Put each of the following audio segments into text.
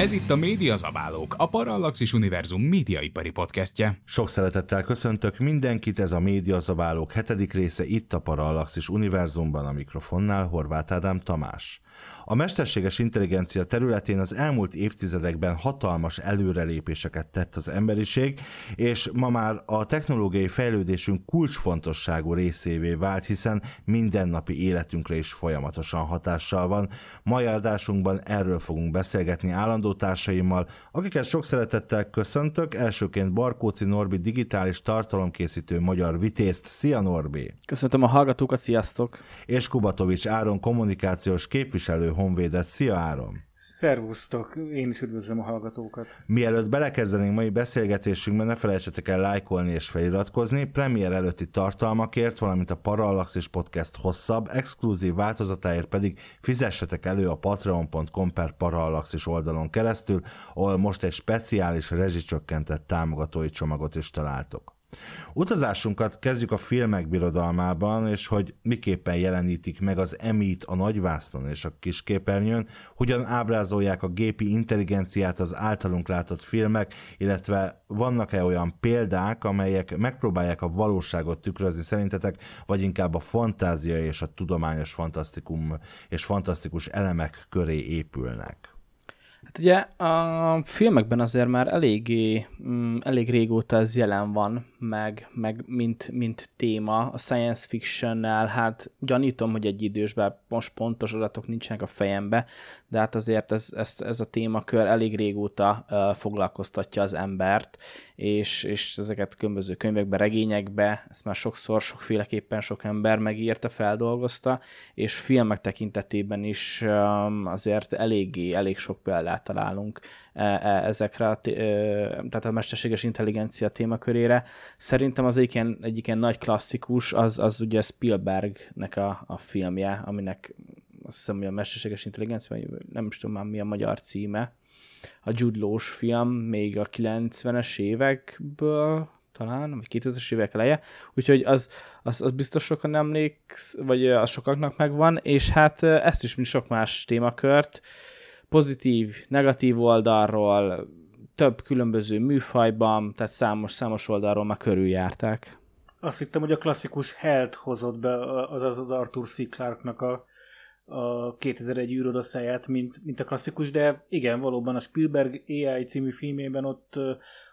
Ez itt a Média Zabálók, a Parallaxis Univerzum médiaipari podcastje. Sok szeretettel köszöntök mindenkit, ez a Média Zabálók hetedik része itt a Parallaxis Univerzumban a mikrofonnál Horváth Ádám Tamás. A mesterséges intelligencia területén az elmúlt évtizedekben hatalmas előrelépéseket tett az emberiség, és ma már a technológiai fejlődésünk kulcsfontosságú részévé vált, hiszen mindennapi életünkre is folyamatosan hatással van. Mai adásunkban erről fogunk beszélgetni állandó társaimmal, akiket sok szeretettel köszöntök, elsőként Barkóci Norbi digitális tartalomkészítő magyar vitézt. Szia Norbi! Köszöntöm a hallgatókat, sziasztok! És Kubatovics Áron kommunikációs képviselő Honvédet. Szia Áron! Szervusztok! Én is üdvözlöm a hallgatókat. Mielőtt belekezdenénk mai beszélgetésünkbe, ne felejtsetek el lájkolni és feliratkozni. Premier előtti tartalmakért, valamint a Parallaxis Podcast hosszabb, exkluzív változatáért pedig fizessetek elő a patreon.com per Parallaxis oldalon keresztül, ahol most egy speciális rezsicsökkentett támogatói csomagot is találtok. Utazásunkat kezdjük a filmek birodalmában, és hogy miképpen jelenítik meg az emit a nagyvásznon és a kisképernyőn, hogyan ábrázolják a gépi intelligenciát az általunk látott filmek, illetve vannak-e olyan példák, amelyek megpróbálják a valóságot tükrözni szerintetek, vagy inkább a fantázia és a tudományos fantasztikum és fantasztikus elemek köré épülnek? Hát ugye a filmekben azért már eléggé, mm, elég régóta ez jelen van, meg, meg mint, mint téma. A science fiction-nel, hát gyanítom, hogy egy idősben most pontos adatok nincsenek a fejembe, de hát azért ez, ez, ez a témakör elég régóta uh, foglalkoztatja az embert, és, és ezeket különböző könyvekbe, regényekbe, ezt már sokszor, sokféleképpen sok ember megírta, feldolgozta, és filmek tekintetében is um, azért eléggé, elég sok példát találunk ezekre, a, tehát a mesterséges intelligencia témakörére. Szerintem az egyik ilyen, egyik ilyen nagy klasszikus, az, az ugye Spielbergnek a, a filmje, aminek azt hiszem, hogy a mesterséges intelligencia, vagy nem is tudom már mi a magyar címe, a Jude film még a 90-es évekből, talán, vagy 2000-es évek eleje, úgyhogy az, az, az biztos sokan emléksz, vagy az sokaknak megvan, és hát ezt is, mint sok más témakört, pozitív, negatív oldalról, több különböző műfajban, tehát számos, számos oldalról már körüljárták. Azt hittem, hogy a klasszikus Held hozott be az, az Arthur C. Clarke-nak a, a 2001 űrodaszáját, mint, mint a klasszikus, de igen, valóban a Spielberg AI című filmében ott,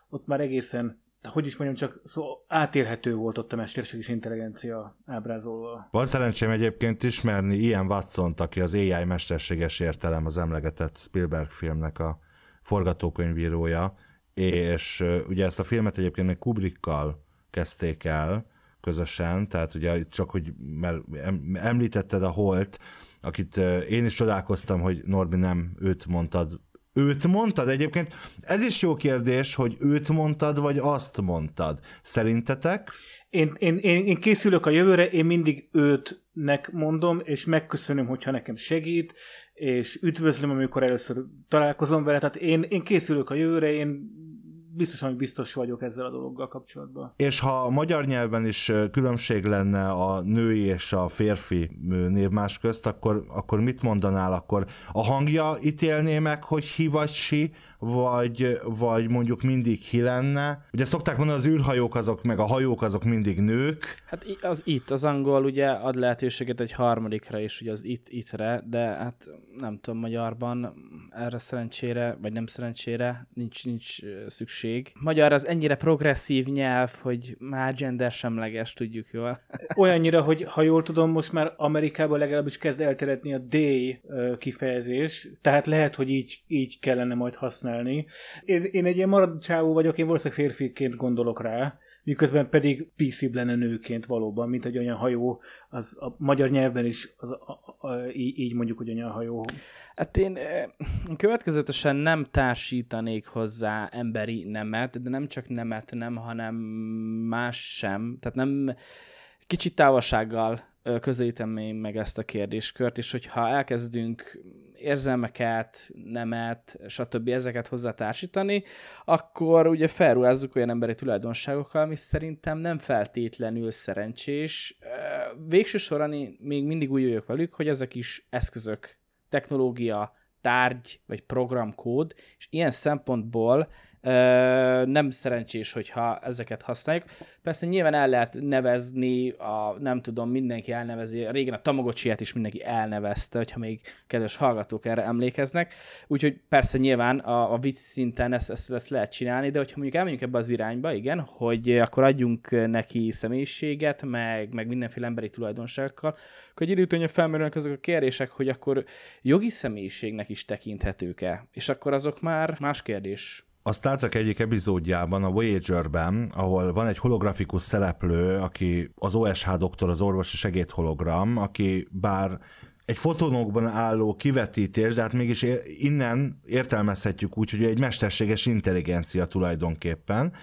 ott már egészen hogy is mondjam, csak szó, átérhető volt ott a mesterséges intelligencia ábrázolva. Van szerencsém egyébként ismerni ilyen watson aki az AI mesterséges értelem az emlegetett Spielberg filmnek a forgatókönyvírója, és ugye ezt a filmet egyébként még Kubrickkal kezdték el közösen, tehát ugye csak, hogy mert említetted a Holt, akit én is csodálkoztam, hogy Norbi nem őt mondtad Őt mondtad egyébként? Ez is jó kérdés, hogy őt mondtad, vagy azt mondtad. Szerintetek? Én, én, én, én készülök a jövőre, én mindig őtnek mondom, és megköszönöm, hogyha nekem segít, és üdvözlöm, amikor először találkozom vele. Tehát én, én készülök a jövőre, én biztosan, hogy biztos vagyok ezzel a dologgal kapcsolatban. És ha a magyar nyelven is különbség lenne a női és a férfi névmás közt, akkor, akkor mit mondanál? Akkor a hangja ítélné meg, hogy hi vagy si, vagy, vagy mondjuk mindig hi lenne. Ugye szokták mondani, az űrhajók azok, meg a hajók azok mindig nők. Hát az itt, az angol ugye ad lehetőséget egy harmadikra is, ugye az itt, ittre, de hát nem tudom, magyarban erre szerencsére, vagy nem szerencsére nincs, nincs szükség. Magyar az ennyire progresszív nyelv, hogy már gender semleges, tudjuk jól. Olyannyira, hogy ha jól tudom, most már Amerikában legalábbis kezd elterjedni a day kifejezés, tehát lehet, hogy így, így kellene majd használni használni. Én, én egy ilyen marad csávó vagyok, én valószínűleg férfiként gondolok rá, miközben pedig PC lenne nőként valóban, mint egy olyan hajó, az a magyar nyelvben is az, a, a, a, így, mondjuk, hogy olyan hajó. Hát én eh, következetesen nem társítanék hozzá emberi nemet, de nem csak nemet nem, hanem más sem. Tehát nem kicsit távolsággal ö, közelítem én meg ezt a kérdéskört, és hogyha elkezdünk érzelmeket, nemet, stb. ezeket hozzátársítani, akkor ugye felruházzuk olyan emberi tulajdonságokkal, ami szerintem nem feltétlenül szerencsés. Végső soron én még mindig úgy vagyok velük, hogy ezek is eszközök, technológia, tárgy vagy programkód, és ilyen szempontból nem szerencsés, hogyha ezeket használjuk. Persze nyilván el lehet nevezni, a, nem tudom, mindenki elnevezi, régen a tamagotchi is mindenki elnevezte, hogyha még kedves hallgatók erre emlékeznek, úgyhogy persze nyilván a, a vicc szinten ezt, ezt, ezt lehet csinálni, de hogyha mondjuk elmegyünk ebbe az irányba, igen, hogy akkor adjunk neki személyiséget, meg, meg mindenféle emberi tulajdonságokkal, akkor egy idő után felmerülnek azok a kérdések, hogy akkor jogi személyiségnek is tekinthetők-e, és akkor azok már más kérdés. A Star Trek egyik epizódjában, a Voyager-ben, ahol van egy holografikus szereplő, aki az OSH doktor, az orvosi segédhologram, aki bár egy fotonokban álló kivetítés, de hát mégis innen értelmezhetjük úgy, hogy egy mesterséges intelligencia tulajdonképpen.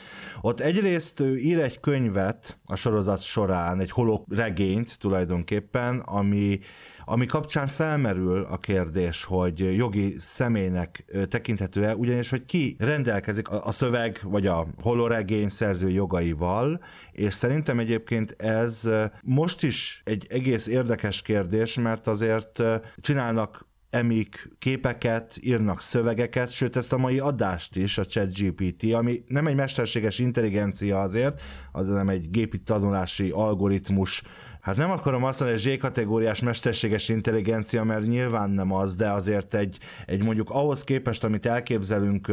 Ott egyrészt ő ír egy könyvet a sorozat során, egy hologregényt tulajdonképpen, ami ami kapcsán felmerül a kérdés, hogy jogi személynek tekinthető-e, ugyanis, hogy ki rendelkezik a, szöveg vagy a holoregény szerző jogaival, és szerintem egyébként ez most is egy egész érdekes kérdés, mert azért csinálnak emik képeket, írnak szövegeket, sőt ezt a mai adást is, a ChatGPT, ami nem egy mesterséges intelligencia azért, az nem egy gépi tanulási algoritmus, Hát nem akarom azt mondani, hogy Z-kategóriás mesterséges intelligencia, mert nyilván nem az, de azért egy, egy mondjuk ahhoz képest, amit elképzelünk,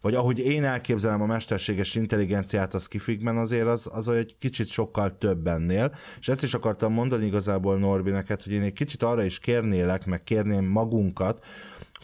vagy ahogy én elképzelem a mesterséges intelligenciát a skifigben, azért az, az egy kicsit sokkal több ennél. És ezt is akartam mondani igazából Norbi neked, hogy én egy kicsit arra is kérnélek, meg kérném magunkat,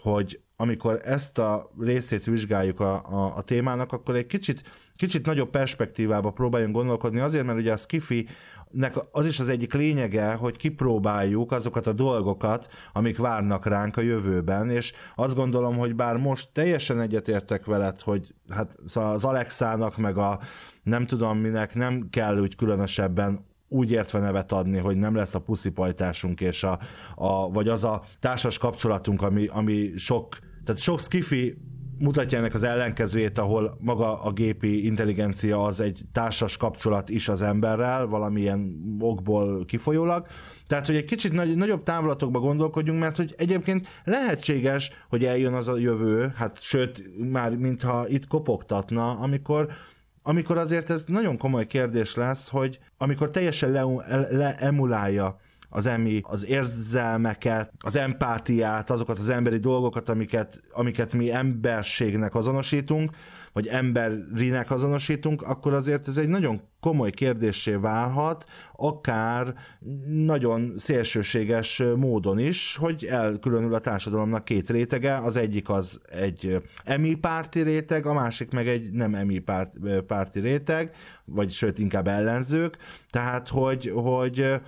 hogy amikor ezt a részét vizsgáljuk a, a, a témának, akkor egy kicsit, kicsit nagyobb perspektívába próbáljunk gondolkodni, azért, mert ugye a skifi nek az is az egyik lényege, hogy kipróbáljuk azokat a dolgokat, amik várnak ránk a jövőben, és azt gondolom, hogy bár most teljesen egyetértek veled, hogy hát szóval az Alexának, meg a nem tudom minek nem kell úgy különösebben úgy értve nevet adni, hogy nem lesz a puszipajtásunk, és a, a, vagy az a társas kapcsolatunk, ami, ami sok, tehát sok skifi mutatja ennek az ellenkezőjét, ahol maga a gépi intelligencia az egy társas kapcsolat is az emberrel, valamilyen okból kifolyólag. Tehát, hogy egy kicsit nagy, nagyobb távlatokba gondolkodjunk, mert hogy egyébként lehetséges, hogy eljön az a jövő, hát sőt, már mintha itt kopogtatna, amikor amikor azért ez nagyon komoly kérdés lesz, hogy amikor teljesen leemulálja le leemulálja az emi, az érzelmeket, az empátiát, azokat az emberi dolgokat, amiket, amiket mi emberségnek azonosítunk, vagy emberinek azonosítunk, akkor azért ez egy nagyon komoly kérdésé válhat, akár nagyon szélsőséges módon is, hogy elkülönül a társadalomnak két rétege, az egyik az egy emi párti réteg, a másik meg egy nem emi párt, párti réteg, vagy sőt inkább ellenzők, tehát hogy, hogy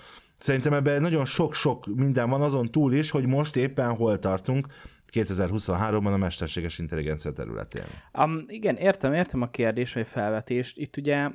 Szerintem ebben nagyon sok-sok minden van azon túl is, hogy most éppen hol tartunk 2023-ban a mesterséges intelligencia területén. Um, igen, értem, értem a kérdés vagy felvetést. Itt ugye,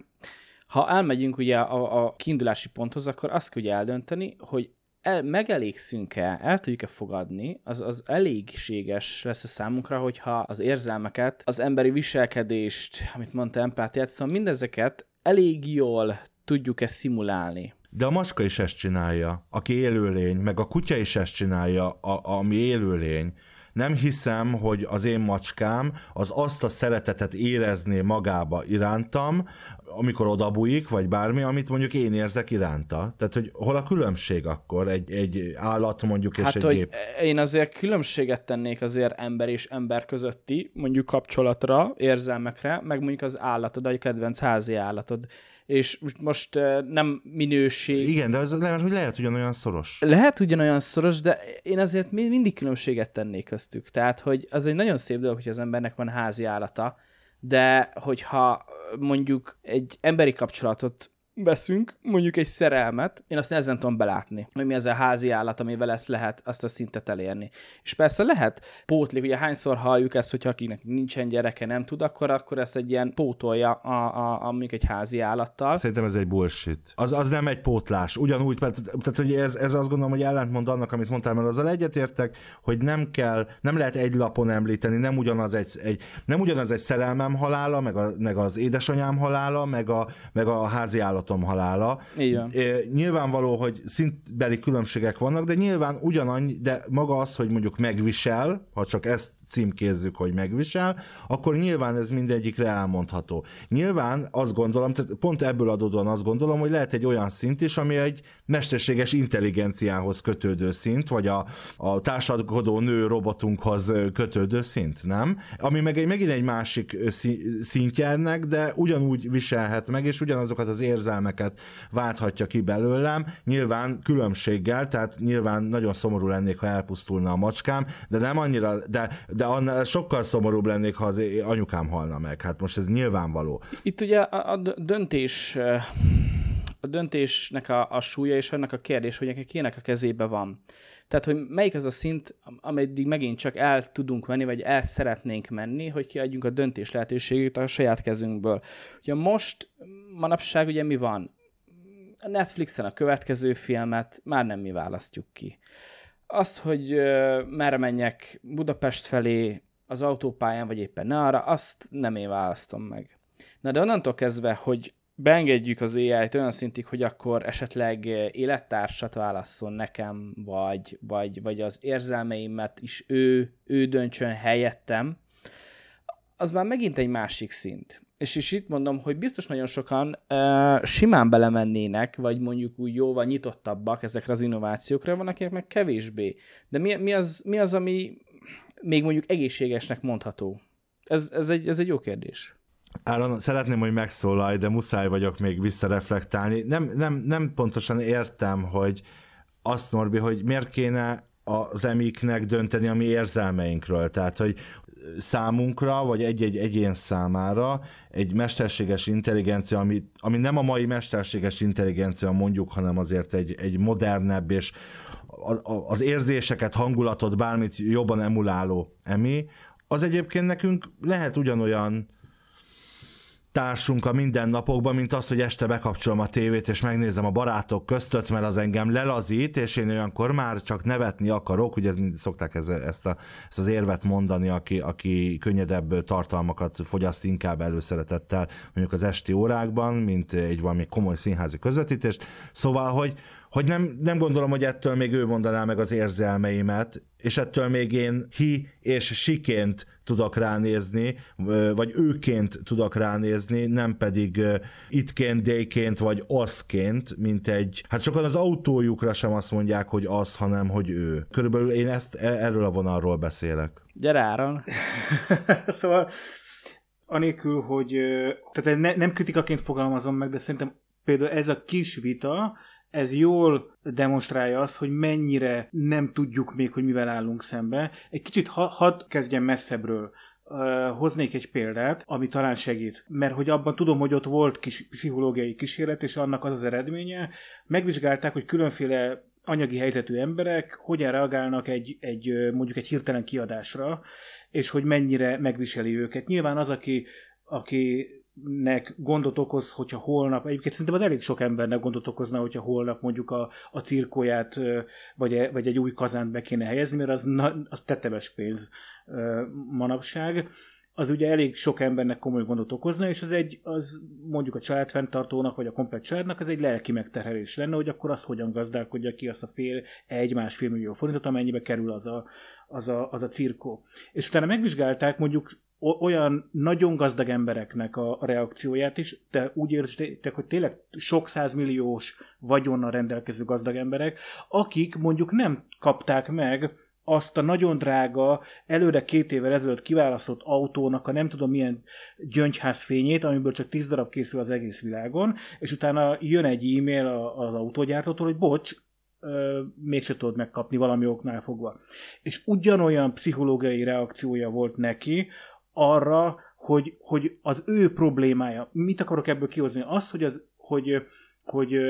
ha elmegyünk ugye a, a kiindulási ponthoz, akkor azt kell ugye eldönteni, hogy el, megelégszünk-e, el tudjuk-e fogadni, az, az elégséges lesz a számunkra, hogyha az érzelmeket, az emberi viselkedést, amit mondta, empátiát, szóval mindezeket elég jól tudjuk-e szimulálni. De a macska is ezt csinálja, aki élőlény, meg a kutya is ezt csinálja, a, ami élőlény. Nem hiszem, hogy az én macskám az azt a szeretetet érezné magába irántam, amikor odabújik, vagy bármi, amit mondjuk én érzek iránta. Tehát, hogy hol a különbség akkor egy, egy állat mondjuk és Hát, egy hogy gép? én azért különbséget tennék azért ember és ember közötti, mondjuk kapcsolatra, érzelmekre, meg mondjuk az állatod, a kedvenc házi állatod. És most- nem minőség, Igen, de az lehet, hogy lehet ugyanolyan szoros. lehet ugyanolyan szoros, de én azért mi- mindig különbséget tennék köztük. Tehát, hogy az egy nagyon szép dolog, hogy az embernek van házi állata, de hogyha mondjuk egy emberi kapcsolatot veszünk, mondjuk egy szerelmet, én azt nehezen tudom belátni, hogy mi az a házi állat, amivel ezt lehet azt a szintet elérni. És persze lehet pótlik, ugye hányszor halljuk ezt, hogyha akinek nincsen gyereke, nem tud, akkor, akkor ezt egy ilyen pótolja a, a, a, mondjuk egy házi állattal. Szerintem ez egy bullshit. Az, az nem egy pótlás. Ugyanúgy, mert, tehát hogy ez, ez azt gondolom, hogy ellentmond annak, amit mondtál, mert azzal egyetértek, hogy nem kell, nem lehet egy lapon említeni, nem ugyanaz egy, egy, nem ugyanaz egy szerelmem halála, meg, a, meg az édesanyám halála, meg a, meg a házi állatom halála. Nyilvánvaló, hogy szintbeli különbségek vannak, de nyilván ugyanannyi, de maga az, hogy mondjuk megvisel, ha csak ezt címkézzük, hogy megvisel, akkor nyilván ez mindegyikre elmondható. Nyilván azt gondolom, tehát pont ebből adódóan azt gondolom, hogy lehet egy olyan szint is, ami egy mesterséges intelligenciához kötődő szint, vagy a, a társadalkodó nő robotunkhoz kötődő szint, nem? Ami meg egy, megint egy másik szintje ennek, de ugyanúgy viselhet meg, és ugyanazokat az érzelmeket válthatja ki belőlem, nyilván különbséggel, tehát nyilván nagyon szomorú lennék, ha elpusztulna a macskám, de nem annyira, de, de annál sokkal szomorúbb lennék, ha az anyukám halna meg. Hát most ez nyilvánvaló. Itt ugye a, a dö- döntés, eh, a döntésnek a, a súlya és annak a kérdés, hogy kinek a kezébe van. Tehát, hogy melyik az a szint, ameddig megint csak el tudunk menni, vagy el szeretnénk menni, hogy kiadjunk a döntés lehetőségét a saját kezünkből. Ugye most, manapság ugye mi van? A Netflixen a következő filmet már nem mi választjuk ki. Az, hogy merre menjek Budapest felé az autópályán, vagy éppen ne arra, azt nem én választom meg. Na de onnantól kezdve, hogy beengedjük az AI-t olyan szintig, hogy akkor esetleg élettársat válasszon nekem, vagy, vagy, vagy az érzelmeimet is ő, ő döntsön helyettem, az már megint egy másik szint. És is itt mondom, hogy biztos nagyon sokan uh, simán belemennének, vagy mondjuk úgy jóval nyitottabbak ezekre az innovációkra, van akinek meg kevésbé. De mi, mi, az, mi az, ami még mondjuk egészségesnek mondható? Ez, ez, egy, ez egy jó kérdés. Áron, szeretném, hogy megszólalj, de muszáj vagyok még visszareflektálni. Nem, nem, nem pontosan értem, hogy azt, Norbi, hogy miért kéne az emiknek dönteni a mi érzelmeinkről. Tehát, hogy számunkra, vagy egy-egy egyén számára egy mesterséges intelligencia, ami, ami nem a mai mesterséges intelligencia mondjuk, hanem azért egy, egy modernebb és az érzéseket, hangulatot, bármit jobban emuláló emi, az egyébként nekünk lehet ugyanolyan társunk a mindennapokban, mint az, hogy este bekapcsolom a tévét, és megnézem a barátok között, mert az engem lelazít, és én olyankor már csak nevetni akarok, ugye szokták ez, ezt, a, ezt az érvet mondani, aki, aki könnyedebb tartalmakat fogyaszt inkább előszeretettel mondjuk az esti órákban, mint egy valami komoly színházi közvetítést. Szóval, hogy, hogy nem, nem gondolom, hogy ettől még ő mondaná meg az érzelmeimet, és ettől még én hi és siként tudok ránézni, vagy őként tudok ránézni, nem pedig ö, ittként, déként, vagy azként, mint egy... Hát sokan az autójukra sem azt mondják, hogy az, hanem hogy ő. Körülbelül én ezt e- erről a vonalról beszélek. Gyere Áron! szóval anélkül, hogy tehát ne, nem kritikaként fogalmazom meg, de szerintem például ez a kis vita, ez jól demonstrálja azt, hogy mennyire nem tudjuk még, hogy mivel állunk szembe. Egy kicsit ha, hadd kezdjem messzebbről. Uh, hoznék egy példát, ami talán segít. Mert hogy abban tudom, hogy ott volt kis pszichológiai kísérlet, és annak az az eredménye. Megvizsgálták, hogy különféle anyagi helyzetű emberek hogyan reagálnak egy, egy mondjuk egy hirtelen kiadásra, és hogy mennyire megviseli őket. Nyilván az, aki, akinek gondot okoz, hogyha holnap, egyébként szerintem az elég sok embernek gondot okozna, hogyha holnap mondjuk a, a cirkóját, vagy, e- vagy egy új kazánt be kéne helyezni, mert az, na, az tetemes pénz manapság. az ugye elég sok embernek komoly gondot okozna, és az egy, az mondjuk a családfenntartónak, vagy a komplet családnak, az egy lelki megterhelés lenne, hogy akkor azt hogyan gazdálkodja ki azt a fél, egy-másfél millió forintot, amennyibe kerül az a, az a, az a cirkó. És utána megvizsgálták mondjuk olyan nagyon gazdag embereknek a, reakcióját is, de úgy érzitek, hogy tényleg sok százmilliós vagyonnal rendelkező gazdag emberek, akik mondjuk nem kapták meg azt a nagyon drága, előre két évvel ezelőtt kiválasztott autónak a nem tudom milyen gyöngyház fényét, amiből csak tíz darab készül az egész világon, és utána jön egy e-mail az autógyártótól, hogy bocs, mégse tudod megkapni valami oknál fogva. És ugyanolyan pszichológiai reakciója volt neki arra, hogy, hogy az ő problémája, mit akarok ebből kihozni? Az, hogy, az, hogy, hogy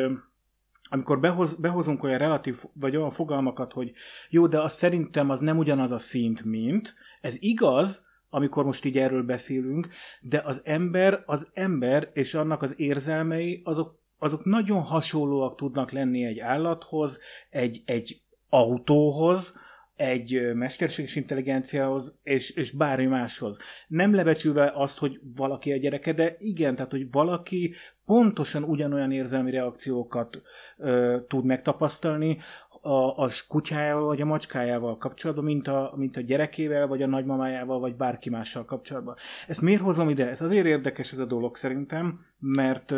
amikor behoz, behozunk olyan relatív, vagy olyan fogalmakat, hogy jó, de az szerintem az nem ugyanaz a szint, mint, ez igaz, amikor most így erről beszélünk, de az ember, az ember és annak az érzelmei, azok, azok nagyon hasonlóak tudnak lenni egy állathoz, egy, egy autóhoz, egy mesterséges intelligenciához, és, és bármi máshoz. Nem lebecsülve azt, hogy valaki a gyereke, de igen, tehát, hogy valaki pontosan ugyanolyan érzelmi reakciókat ö, tud megtapasztalni a, a kutyájával vagy a macskájával kapcsolatban, mint a, mint a gyerekével, vagy a nagymamájával, vagy bárki mással kapcsolatban. Ezt miért hozom ide? Ez azért érdekes ez a dolog szerintem, mert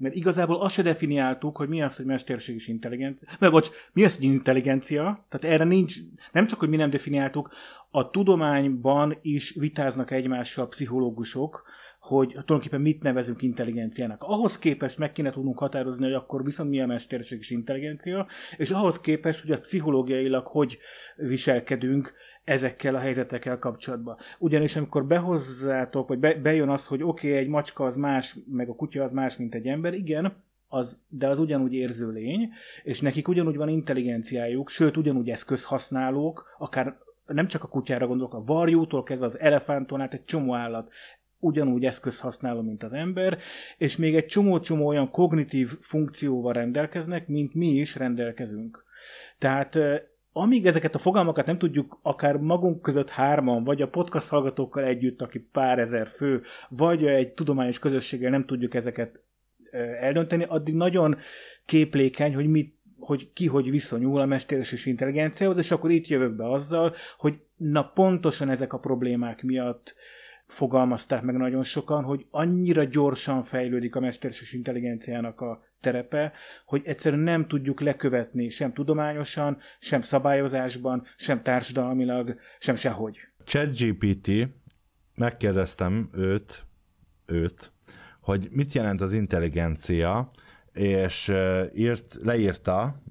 mert igazából azt se definiáltuk, hogy mi az, hogy mesterséges intelligencia. Mert bocs, mi az, hogy intelligencia? Tehát erre nincs, nem csak, hogy mi nem definiáltuk, a tudományban is vitáznak egymással pszichológusok, hogy tulajdonképpen mit nevezünk intelligenciának. Ahhoz képest meg kéne tudnunk határozni, hogy akkor viszont mi a mesterséges intelligencia, és ahhoz képest, hogy a pszichológiailag hogy viselkedünk ezekkel a helyzetekkel kapcsolatban. Ugyanis amikor behozzátok, vagy be, bejön az, hogy oké, okay, egy macska az más, meg a kutya az más, mint egy ember, igen, az, de az ugyanúgy érző lény, és nekik ugyanúgy van intelligenciájuk, sőt, ugyanúgy eszközhasználók, akár nem csak a kutyára gondolok, a varjútól kezdve az elefánton át egy csomó állat ugyanúgy eszközhasználó, mint az ember, és még egy csomó-csomó olyan kognitív funkcióval rendelkeznek, mint mi is rendelkezünk. Tehát amíg ezeket a fogalmakat nem tudjuk akár magunk között hárman, vagy a podcast hallgatókkal együtt, aki pár ezer fő, vagy egy tudományos közösséggel nem tudjuk ezeket eldönteni, addig nagyon képlékeny, hogy mit hogy ki hogy viszonyul a mesterséges intelligenciához, és akkor itt jövök be azzal, hogy na pontosan ezek a problémák miatt fogalmazták meg nagyon sokan, hogy annyira gyorsan fejlődik a mesterséges intelligenciának a terepe, hogy egyszerűen nem tudjuk lekövetni sem tudományosan, sem szabályozásban, sem társadalmilag, sem sehogy. ChatGPT, megkérdeztem őt, őt, hogy mit jelent az intelligencia, és írt, leírta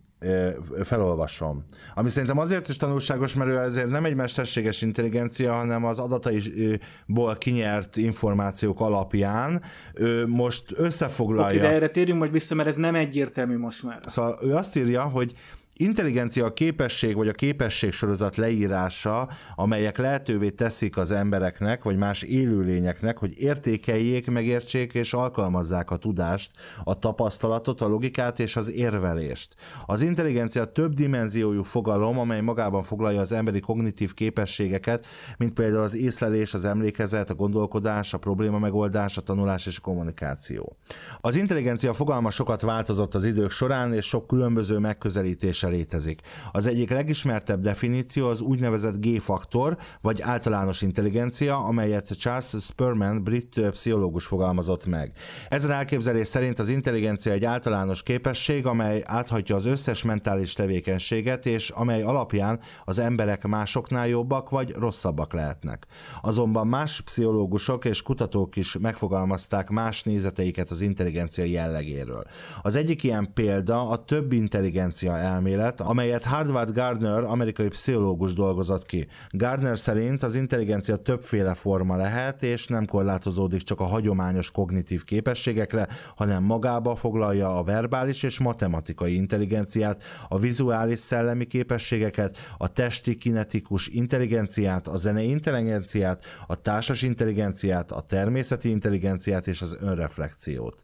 felolvasom. Ami szerintem azért is tanulságos, mert ő azért nem egy mesterséges intelligencia, hanem az adataiból kinyert információk alapján ő most összefoglalja. Oké, de erre térjünk majd vissza, mert ez nem egyértelmű most már. Szóval ő azt írja, hogy Intelligencia a képesség vagy a képességsorozat leírása, amelyek lehetővé teszik az embereknek vagy más élőlényeknek, hogy értékeljék, megértsék és alkalmazzák a tudást, a tapasztalatot, a logikát és az érvelést. Az intelligencia több dimenziójú fogalom, amely magában foglalja az emberi kognitív képességeket, mint például az észlelés, az emlékezet, a gondolkodás, a probléma megoldás, a tanulás és a kommunikáció. Az intelligencia fogalma sokat változott az idők során, és sok különböző megközelítése létezik. Az egyik legismertebb definíció az úgynevezett G-faktor, vagy általános intelligencia, amelyet Charles Spurman, brit pszichológus fogalmazott meg. Ez elképzelés szerint az intelligencia egy általános képesség, amely áthatja az összes mentális tevékenységet, és amely alapján az emberek másoknál jobbak vagy rosszabbak lehetnek. Azonban más pszichológusok és kutatók is megfogalmazták más nézeteiket az intelligencia jellegéről. Az egyik ilyen példa a több intelligencia elmélet, elmélet, amelyet Harvard Gardner, amerikai pszichológus dolgozott ki. Gardner szerint az intelligencia többféle forma lehet, és nem korlátozódik csak a hagyományos kognitív képességekre, hanem magába foglalja a verbális és matematikai intelligenciát, a vizuális szellemi képességeket, a testi kinetikus intelligenciát, a zene intelligenciát, a társas intelligenciát, a természeti intelligenciát és az önreflekciót.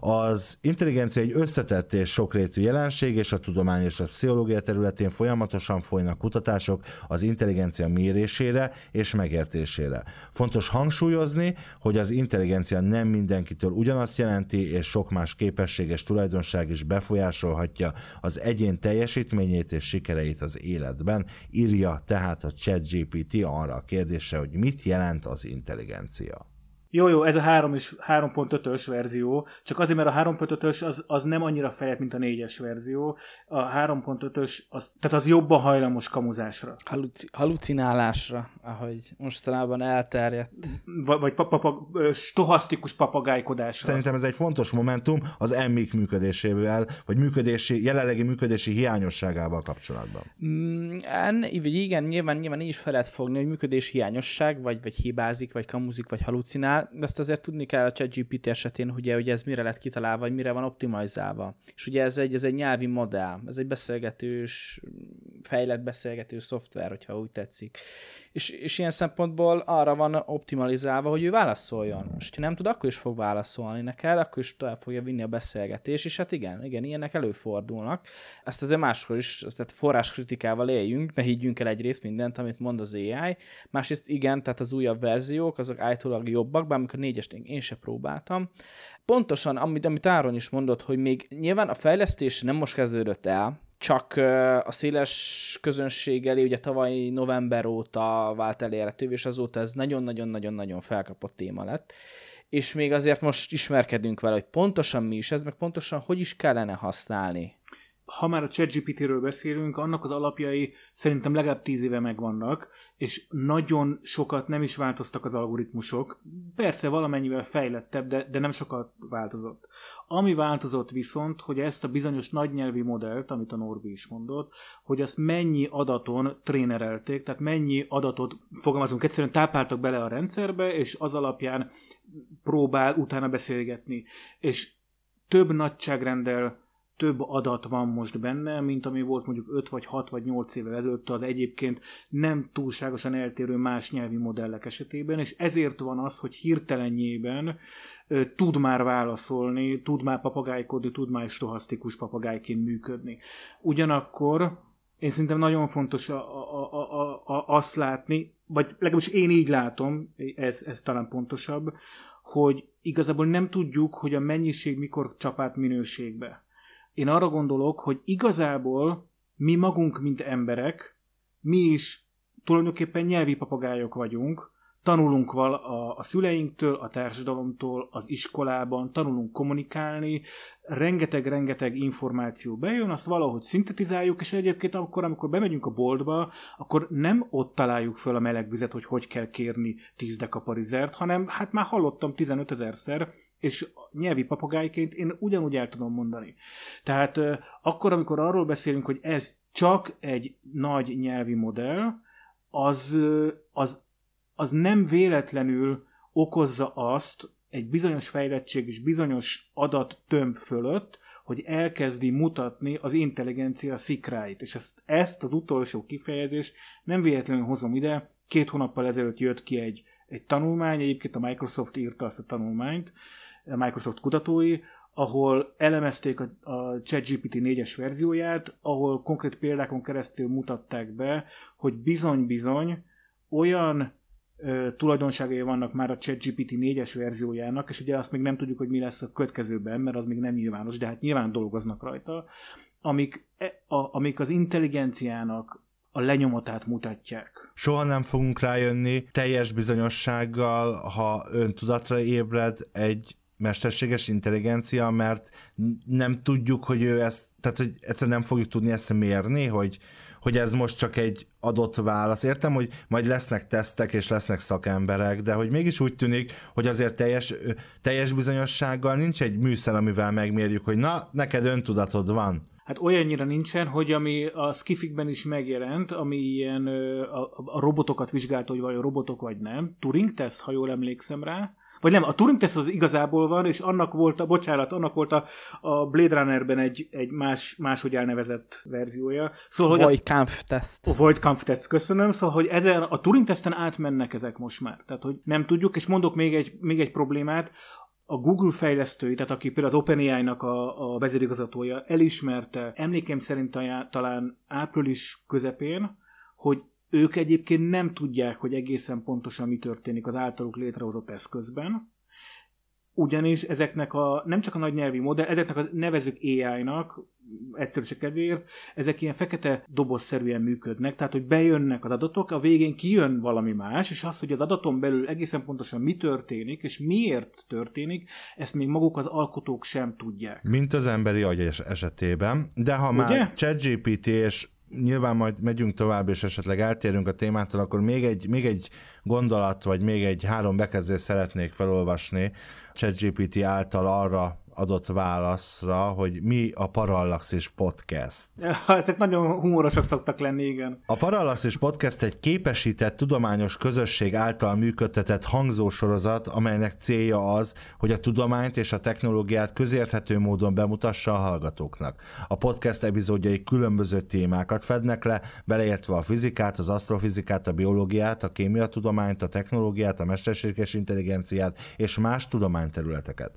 Az intelligencia egy összetett és sokrétű jelenség, és a tudomány és a pszichológia területén folyamatosan folynak kutatások az intelligencia mérésére és megértésére. Fontos hangsúlyozni, hogy az intelligencia nem mindenkitől ugyanazt jelenti, és sok más képességes tulajdonság is befolyásolhatja az egyén teljesítményét és sikereit az életben, írja tehát a ChatGPT arra a kérdésre, hogy mit jelent az intelligencia. Jó, jó, ez a 3 és 3.5-ös verzió, csak azért, mert a 3.5-ös az, az nem annyira fejlett, mint a 4-es verzió. A 3.5-ös, az, tehát az jobban hajlamos kamuzásra. Haluci- halucinálásra, ahogy mostanában elterjedt. Vagy, vagy papa, papa, stohasztikus papagájkodásra. Szerintem ez egy fontos momentum az emmik működésével, vagy működési, jelenlegi működési hiányosságával kapcsolatban. Mm, en, igen, nyilván, nyilván így is fel lehet fogni, hogy működés hiányosság, vagy, vagy hibázik, vagy kamuzik, vagy halucinál, de azt azért tudni kell a ChatGPT esetén, ugye, hogy ez mire lett kitalálva, vagy mire van optimalizálva. És ugye ez egy, ez egy nyelvi modell, ez egy beszélgetős, fejlett beszélgető szoftver, hogyha úgy tetszik. És, és ilyen szempontból arra van optimalizálva, hogy ő válaszoljon. És ha nem tud, akkor is fog válaszolni neked, akkor is tovább fogja vinni a beszélgetés, és hát igen, igen, ilyenek előfordulnak. Ezt azért máskor is, tehát forráskritikával éljünk, ne higgyünk el egyrészt mindent, amit mond az AI, másrészt igen, tehát az újabb verziók, azok állítólag jobbak, bár amikor négyest én se próbáltam. Pontosan, amit, amit Áron is mondott, hogy még nyilván a fejlesztés nem most kezdődött el, csak a széles közönség elé ugye tavaly november óta vált elérhető, és azóta ez nagyon-nagyon-nagyon-nagyon felkapott téma lett. És még azért most ismerkedünk vele, hogy pontosan mi is ez, meg pontosan hogy is kellene használni ha már a ChatGPT-ről beszélünk, annak az alapjai szerintem legalább tíz éve megvannak, és nagyon sokat nem is változtak az algoritmusok. Persze valamennyivel fejlettebb, de, de nem sokat változott. Ami változott viszont, hogy ezt a bizonyos nagynyelvi modellt, amit a Norbi is mondott, hogy azt mennyi adaton trénerelték, tehát mennyi adatot, fogalmazunk egyszerűen, tápláltak bele a rendszerbe, és az alapján próbál utána beszélgetni. És több nagyságrendel több adat van most benne, mint ami volt mondjuk 5 vagy 6 vagy 8 évvel ezelőtt az egyébként nem túlságosan eltérő más nyelvi modellek esetében, és ezért van az, hogy hirtelenjében tud már válaszolni, tud már papagájkodni, tud már stohasztikus papagájként működni. Ugyanakkor én szerintem nagyon fontos a, a, a, a, azt látni, vagy legalábbis én így látom, ez, ez talán pontosabb, hogy igazából nem tudjuk, hogy a mennyiség mikor csapát minőségbe én arra gondolok, hogy igazából mi magunk, mint emberek, mi is tulajdonképpen nyelvi papagájok vagyunk, tanulunk val a, a szüleinktől, a társadalomtól, az iskolában, tanulunk kommunikálni, rengeteg-rengeteg információ bejön, azt valahogy szintetizáljuk, és egyébként akkor, amikor bemegyünk a boltba, akkor nem ott találjuk föl a meleg vizet, hogy hogy kell kérni 10 dekaparizert, hanem hát már hallottam 15 ezerszer, és nyelvi papagájként én ugyanúgy el tudom mondani. Tehát akkor, amikor arról beszélünk, hogy ez csak egy nagy nyelvi modell, az, az, az nem véletlenül okozza azt egy bizonyos fejlettség és bizonyos adattömb fölött, hogy elkezdi mutatni az intelligencia szikráit. És ezt, ezt az utolsó kifejezés nem véletlenül hozom ide. Két hónappal ezelőtt jött ki egy, egy tanulmány, egyébként a Microsoft írta azt a tanulmányt, Microsoft kutatói, ahol elemezték a, a ChatGPT 4-es verzióját, ahol konkrét példákon keresztül mutatták be, hogy bizony-bizony olyan ö, tulajdonságai vannak már a ChatGPT 4-es verziójának, és ugye azt még nem tudjuk, hogy mi lesz a következőben, mert az még nem nyilvános, de hát nyilván dolgoznak rajta, amik, e, a, amik az intelligenciának a lenyomatát mutatják. Soha nem fogunk rájönni teljes bizonyossággal, ha ön tudatra ébred egy mesterséges intelligencia, mert nem tudjuk, hogy ő ezt, tehát hogy egyszerűen nem fogjuk tudni ezt mérni, hogy, hogy ez most csak egy adott válasz. Értem, hogy majd lesznek tesztek és lesznek szakemberek, de hogy mégis úgy tűnik, hogy azért teljes, teljes bizonyossággal nincs egy műszer, amivel megmérjük, hogy na, neked öntudatod van. Hát olyannyira nincsen, hogy ami a skifikben is megjelent, ami ilyen a, a robotokat vizsgált, hogy vajon robotok vagy nem, Turing teszt, ha jól emlékszem rá, vagy nem, a Turing teszt az igazából van, és annak volt a, bocsánat, annak volt a, a Blade Runnerben egy, egy más, máshogy elnevezett verziója. Szóval, hogy Void Kampf teszt. A Void Kampf teszt, köszönöm. Szóval, hogy ezen a Turing teszten átmennek ezek most már. Tehát, hogy nem tudjuk, és mondok még egy, még egy problémát, a Google fejlesztői, tehát aki például az OpenAI-nak a, a vezérigazgatója elismerte, emlékeim szerint talán április közepén, hogy ők egyébként nem tudják, hogy egészen pontosan mi történik az általuk létrehozott eszközben, ugyanis ezeknek a, nem csak a nagy nyelvi modell, ezeknek a nevezük AI-nak, egyszerűség kedvéért, ezek ilyen fekete dobozszerűen működnek, tehát hogy bejönnek az adatok, a végén kijön valami más, és az, hogy az adaton belül egészen pontosan mi történik, és miért történik, ezt még maguk az alkotók sem tudják. Mint az emberi agy esetében, de ha Ugye? már ChatGPT és nyilván majd megyünk tovább, és esetleg eltérünk a témától, akkor még egy, még egy gondolat, vagy még egy három bekezdést szeretnék felolvasni ChatGPT által arra adott válaszra, hogy mi a Parallaxis Podcast. Ezek nagyon humorosak szoktak lenni, igen. A Parallaxis Podcast egy képesített tudományos közösség által működtetett hangzósorozat, amelynek célja az, hogy a tudományt és a technológiát közérthető módon bemutassa a hallgatóknak. A podcast epizódjai különböző témákat fednek le, beleértve a fizikát, az asztrofizikát, a biológiát, a kémiatudományt, a technológiát, a mesterséges intelligenciát és más tudományterületeket.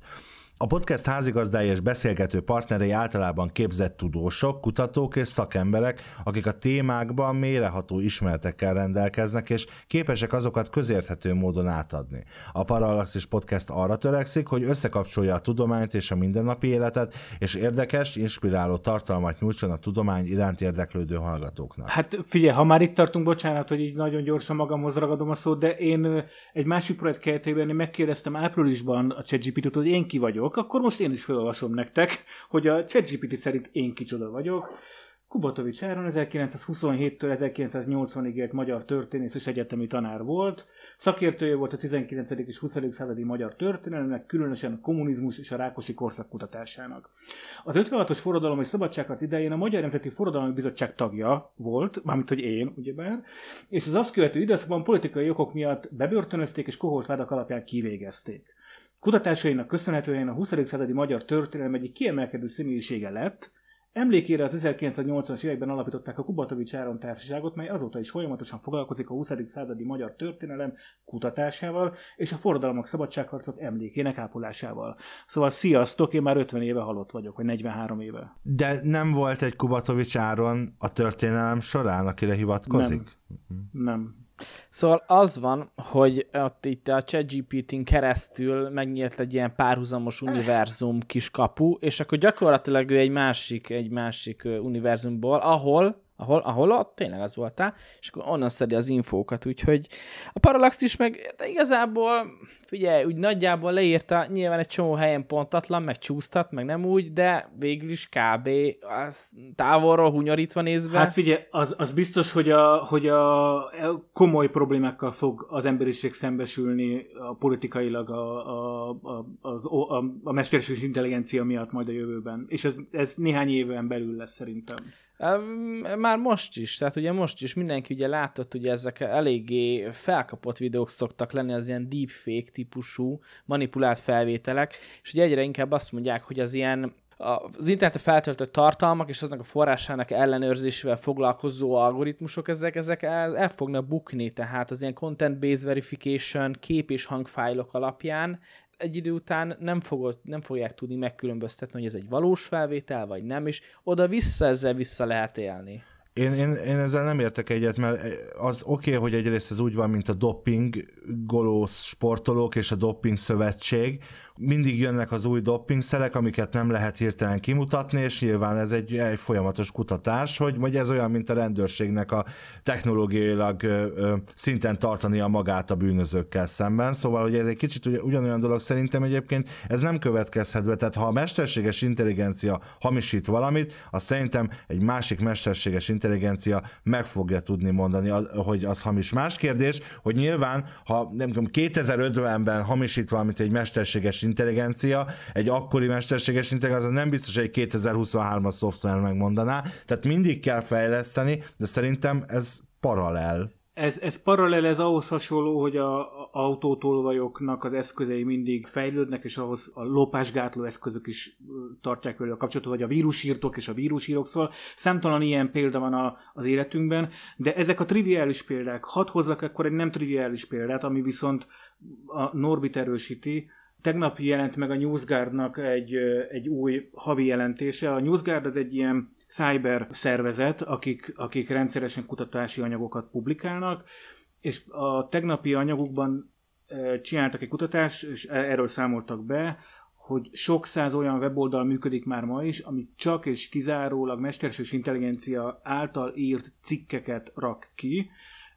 A podcast házigazdái és beszélgető partnerei általában képzett tudósok, kutatók és szakemberek, akik a témákban méreható ismeretekkel rendelkeznek, és képesek azokat közérthető módon átadni. A Parallaxis Podcast arra törekszik, hogy összekapcsolja a tudományt és a mindennapi életet, és érdekes, inspiráló tartalmat nyújtson a tudomány iránt érdeklődő hallgatóknak. Hát figyelj, ha már itt tartunk, bocsánat, hogy így nagyon gyorsan magamhoz ragadom a szót, de én egy másik projekt keretében megkérdeztem áprilisban a ChatGPT-t, hogy én ki vagyok, vagyok, akkor most én is felolvasom nektek, hogy a ChatGPT szerint én kicsoda vagyok. Kubatovics Áron 1927-től 1980-ig élt magyar történész és egyetemi tanár volt. Szakértője volt a 19. és 20. századi magyar történelemnek, különösen a kommunizmus és a rákosi korszak kutatásának. Az 56-os forradalom és szabadságharc idején a Magyar Nemzeti Forradalmi Bizottság tagja volt, mármint hogy én, ugyebár, és az azt követő időszakban politikai okok miatt bebörtönözték és kohort vádak alapján kivégezték. Kutatásainak köszönhetően a 20. századi magyar történelem egyik kiemelkedő személyisége lett, Emlékére az 1980-as években alapították a Kubatovics Áron Társaságot, mely azóta is folyamatosan foglalkozik a 20. századi magyar történelem kutatásával és a forradalmak szabadságharcok emlékének ápolásával. Szóval sziasztok, én már 50 éve halott vagyok, vagy 43 éve. De nem volt egy Kubatovics Áron a történelem során, akire hivatkozik? Nem. Nem. Szóval az van, hogy ott itt a ChatGPT-n keresztül megnyílt egy ilyen párhuzamos univerzum kis kapu, és akkor gyakorlatilag ő egy másik, egy másik univerzumból, ahol ahol, ahol ott tényleg az voltál, és akkor onnan szedi az infókat, úgyhogy a Parallax is meg de igazából, figyelj, úgy nagyjából leírta, nyilván egy csomó helyen pontatlan, meg csúsztat, meg nem úgy, de végül is kb. Az távolról hunyorítva nézve. Hát figyelj, az, az biztos, hogy a, hogy a komoly problémákkal fog az emberiség szembesülni a politikailag a, a, a, az, a, a mesterséges intelligencia miatt majd a jövőben, és ez, ez néhány éven belül lesz szerintem. Már most is, tehát ugye most is mindenki ugye látott, hogy ezek eléggé felkapott videók szoktak lenni, az ilyen deepfake típusú manipulált felvételek, és ugye egyre inkább azt mondják, hogy az ilyen az internetre feltöltött tartalmak és aznak a forrásának ellenőrzésével foglalkozó algoritmusok, ezek, ezek el, el fognak bukni, tehát az ilyen content-based verification, kép és hangfájlok alapján egy idő után nem, fogod, nem fogják tudni megkülönböztetni, hogy ez egy valós felvétel, vagy nem, és oda-vissza ezzel vissza lehet élni. Én, én, én ezzel nem értek egyet, mert az oké, okay, hogy egyrészt ez úgy van, mint a doping golósz sportolók és a doping szövetség, mindig jönnek az új doppingszerek, amiket nem lehet hirtelen kimutatni, és nyilván ez egy, egy folyamatos kutatás, hogy vagy ez olyan, mint a rendőrségnek a technológiailag ö, ö, szinten tartania magát a bűnözőkkel szemben. Szóval, hogy ez egy kicsit ugyanolyan dolog szerintem egyébként, ez nem következhet be. Tehát ha a mesterséges intelligencia hamisít valamit, az szerintem egy másik mesterséges intelligencia meg fogja tudni mondani, hogy az hamis. Más kérdés, hogy nyilván, ha nem tudom, 2050-ben hamisít valamit egy mesterséges intelligencia, egy akkori mesterséges intelligencia nem biztos, hogy egy 2023-as szoftver megmondaná, tehát mindig kell fejleszteni, de szerintem ez paralel. Ez, ez paralel, ez ahhoz hasonló, hogy a, autótolvajoknak az eszközei mindig fejlődnek, és ahhoz a lopásgátló eszközök is tartják velük a kapcsolatot, vagy a vírusírtok és a vírusírok, szóval számtalan ilyen példa van a, az életünkben, de ezek a triviális példák. Hadd hozzak akkor egy nem triviális példát, ami viszont a Norbit erősíti, tegnap jelent meg a NewsGuardnak egy, egy új havi jelentése. A NewsGuard az egy ilyen cyber szervezet, akik, akik rendszeresen kutatási anyagokat publikálnak, és a tegnapi anyagukban csináltak egy kutatást, és e, erről számoltak be, hogy sok száz olyan weboldal működik már ma is, ami csak és kizárólag mesterséges intelligencia által írt cikkeket rak ki,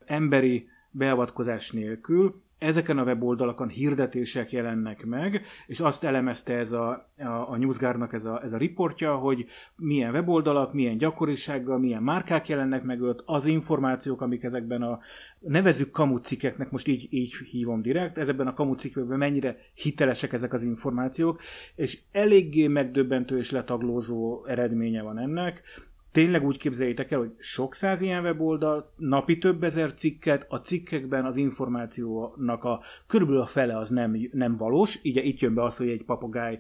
emberi beavatkozás nélkül, ezeken a weboldalakon hirdetések jelennek meg, és azt elemezte ez a, a, a NewsGuardnak ez a, ez a riportja, hogy milyen weboldalak, milyen gyakorisággal, milyen márkák jelennek meg ott, az információk, amik ezekben a nevezük kamucikeknek, most így, így hívom direkt, ezekben a kamucikekben mennyire hitelesek ezek az információk, és eléggé megdöbbentő és letaglózó eredménye van ennek tényleg úgy képzeljétek el, hogy sok száz ilyen weboldal, napi több ezer cikket, a cikkekben az információnak a körülbelül a fele az nem, nem valós, így itt jön be az, hogy egy papagáj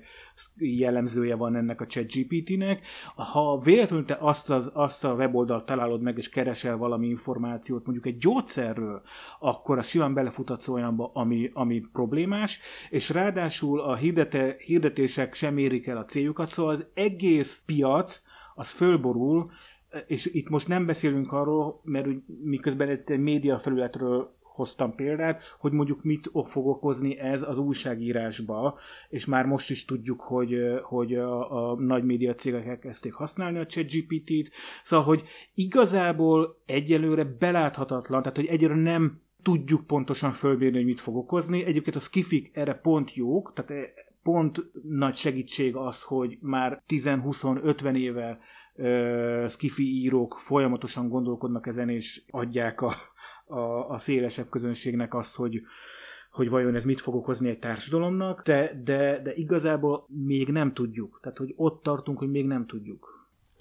jellemzője van ennek a ChatGPT-nek. Ha véletlenül te azt, az, azt a weboldalt találod meg, és keresel valami információt, mondjuk egy gyógyszerről, akkor a simán belefutatsz olyanba, ami, ami problémás, és ráadásul a hirdete, hirdetések sem érik el a céljukat, szóval az egész piac az fölborul, és itt most nem beszélünk arról, mert miközben egy média felületről hoztam példát, hogy mondjuk mit fog okozni ez az újságírásba, és már most is tudjuk, hogy, hogy a, a nagy média cégek elkezdték használni a ChatGPT-t, szóval, hogy igazából egyelőre beláthatatlan, tehát hogy egyelőre nem tudjuk pontosan fölbírni, hogy mit fog okozni. Egyébként a skifik erre pont jók, tehát pont nagy segítség az, hogy már 10-20-50 éve uh, skifi írók folyamatosan gondolkodnak ezen, és adják a, a, a szélesebb közönségnek azt, hogy, hogy vajon ez mit fog okozni egy társadalomnak, de, de, de igazából még nem tudjuk. Tehát, hogy ott tartunk, hogy még nem tudjuk.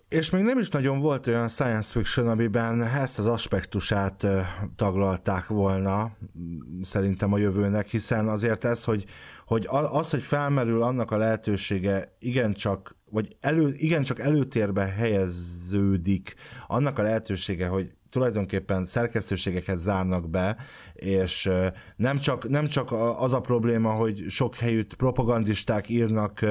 És még nem is nagyon volt olyan science fiction, amiben ezt az aspektusát taglalták volna szerintem a jövőnek, hiszen azért ez, hogy, hogy az, hogy felmerül annak a lehetősége igencsak, vagy elő, igencsak előtérbe helyeződik annak a lehetősége, hogy tulajdonképpen szerkesztőségeket zárnak be, és nem csak, nem csak az a probléma, hogy sok helyütt propagandisták írnak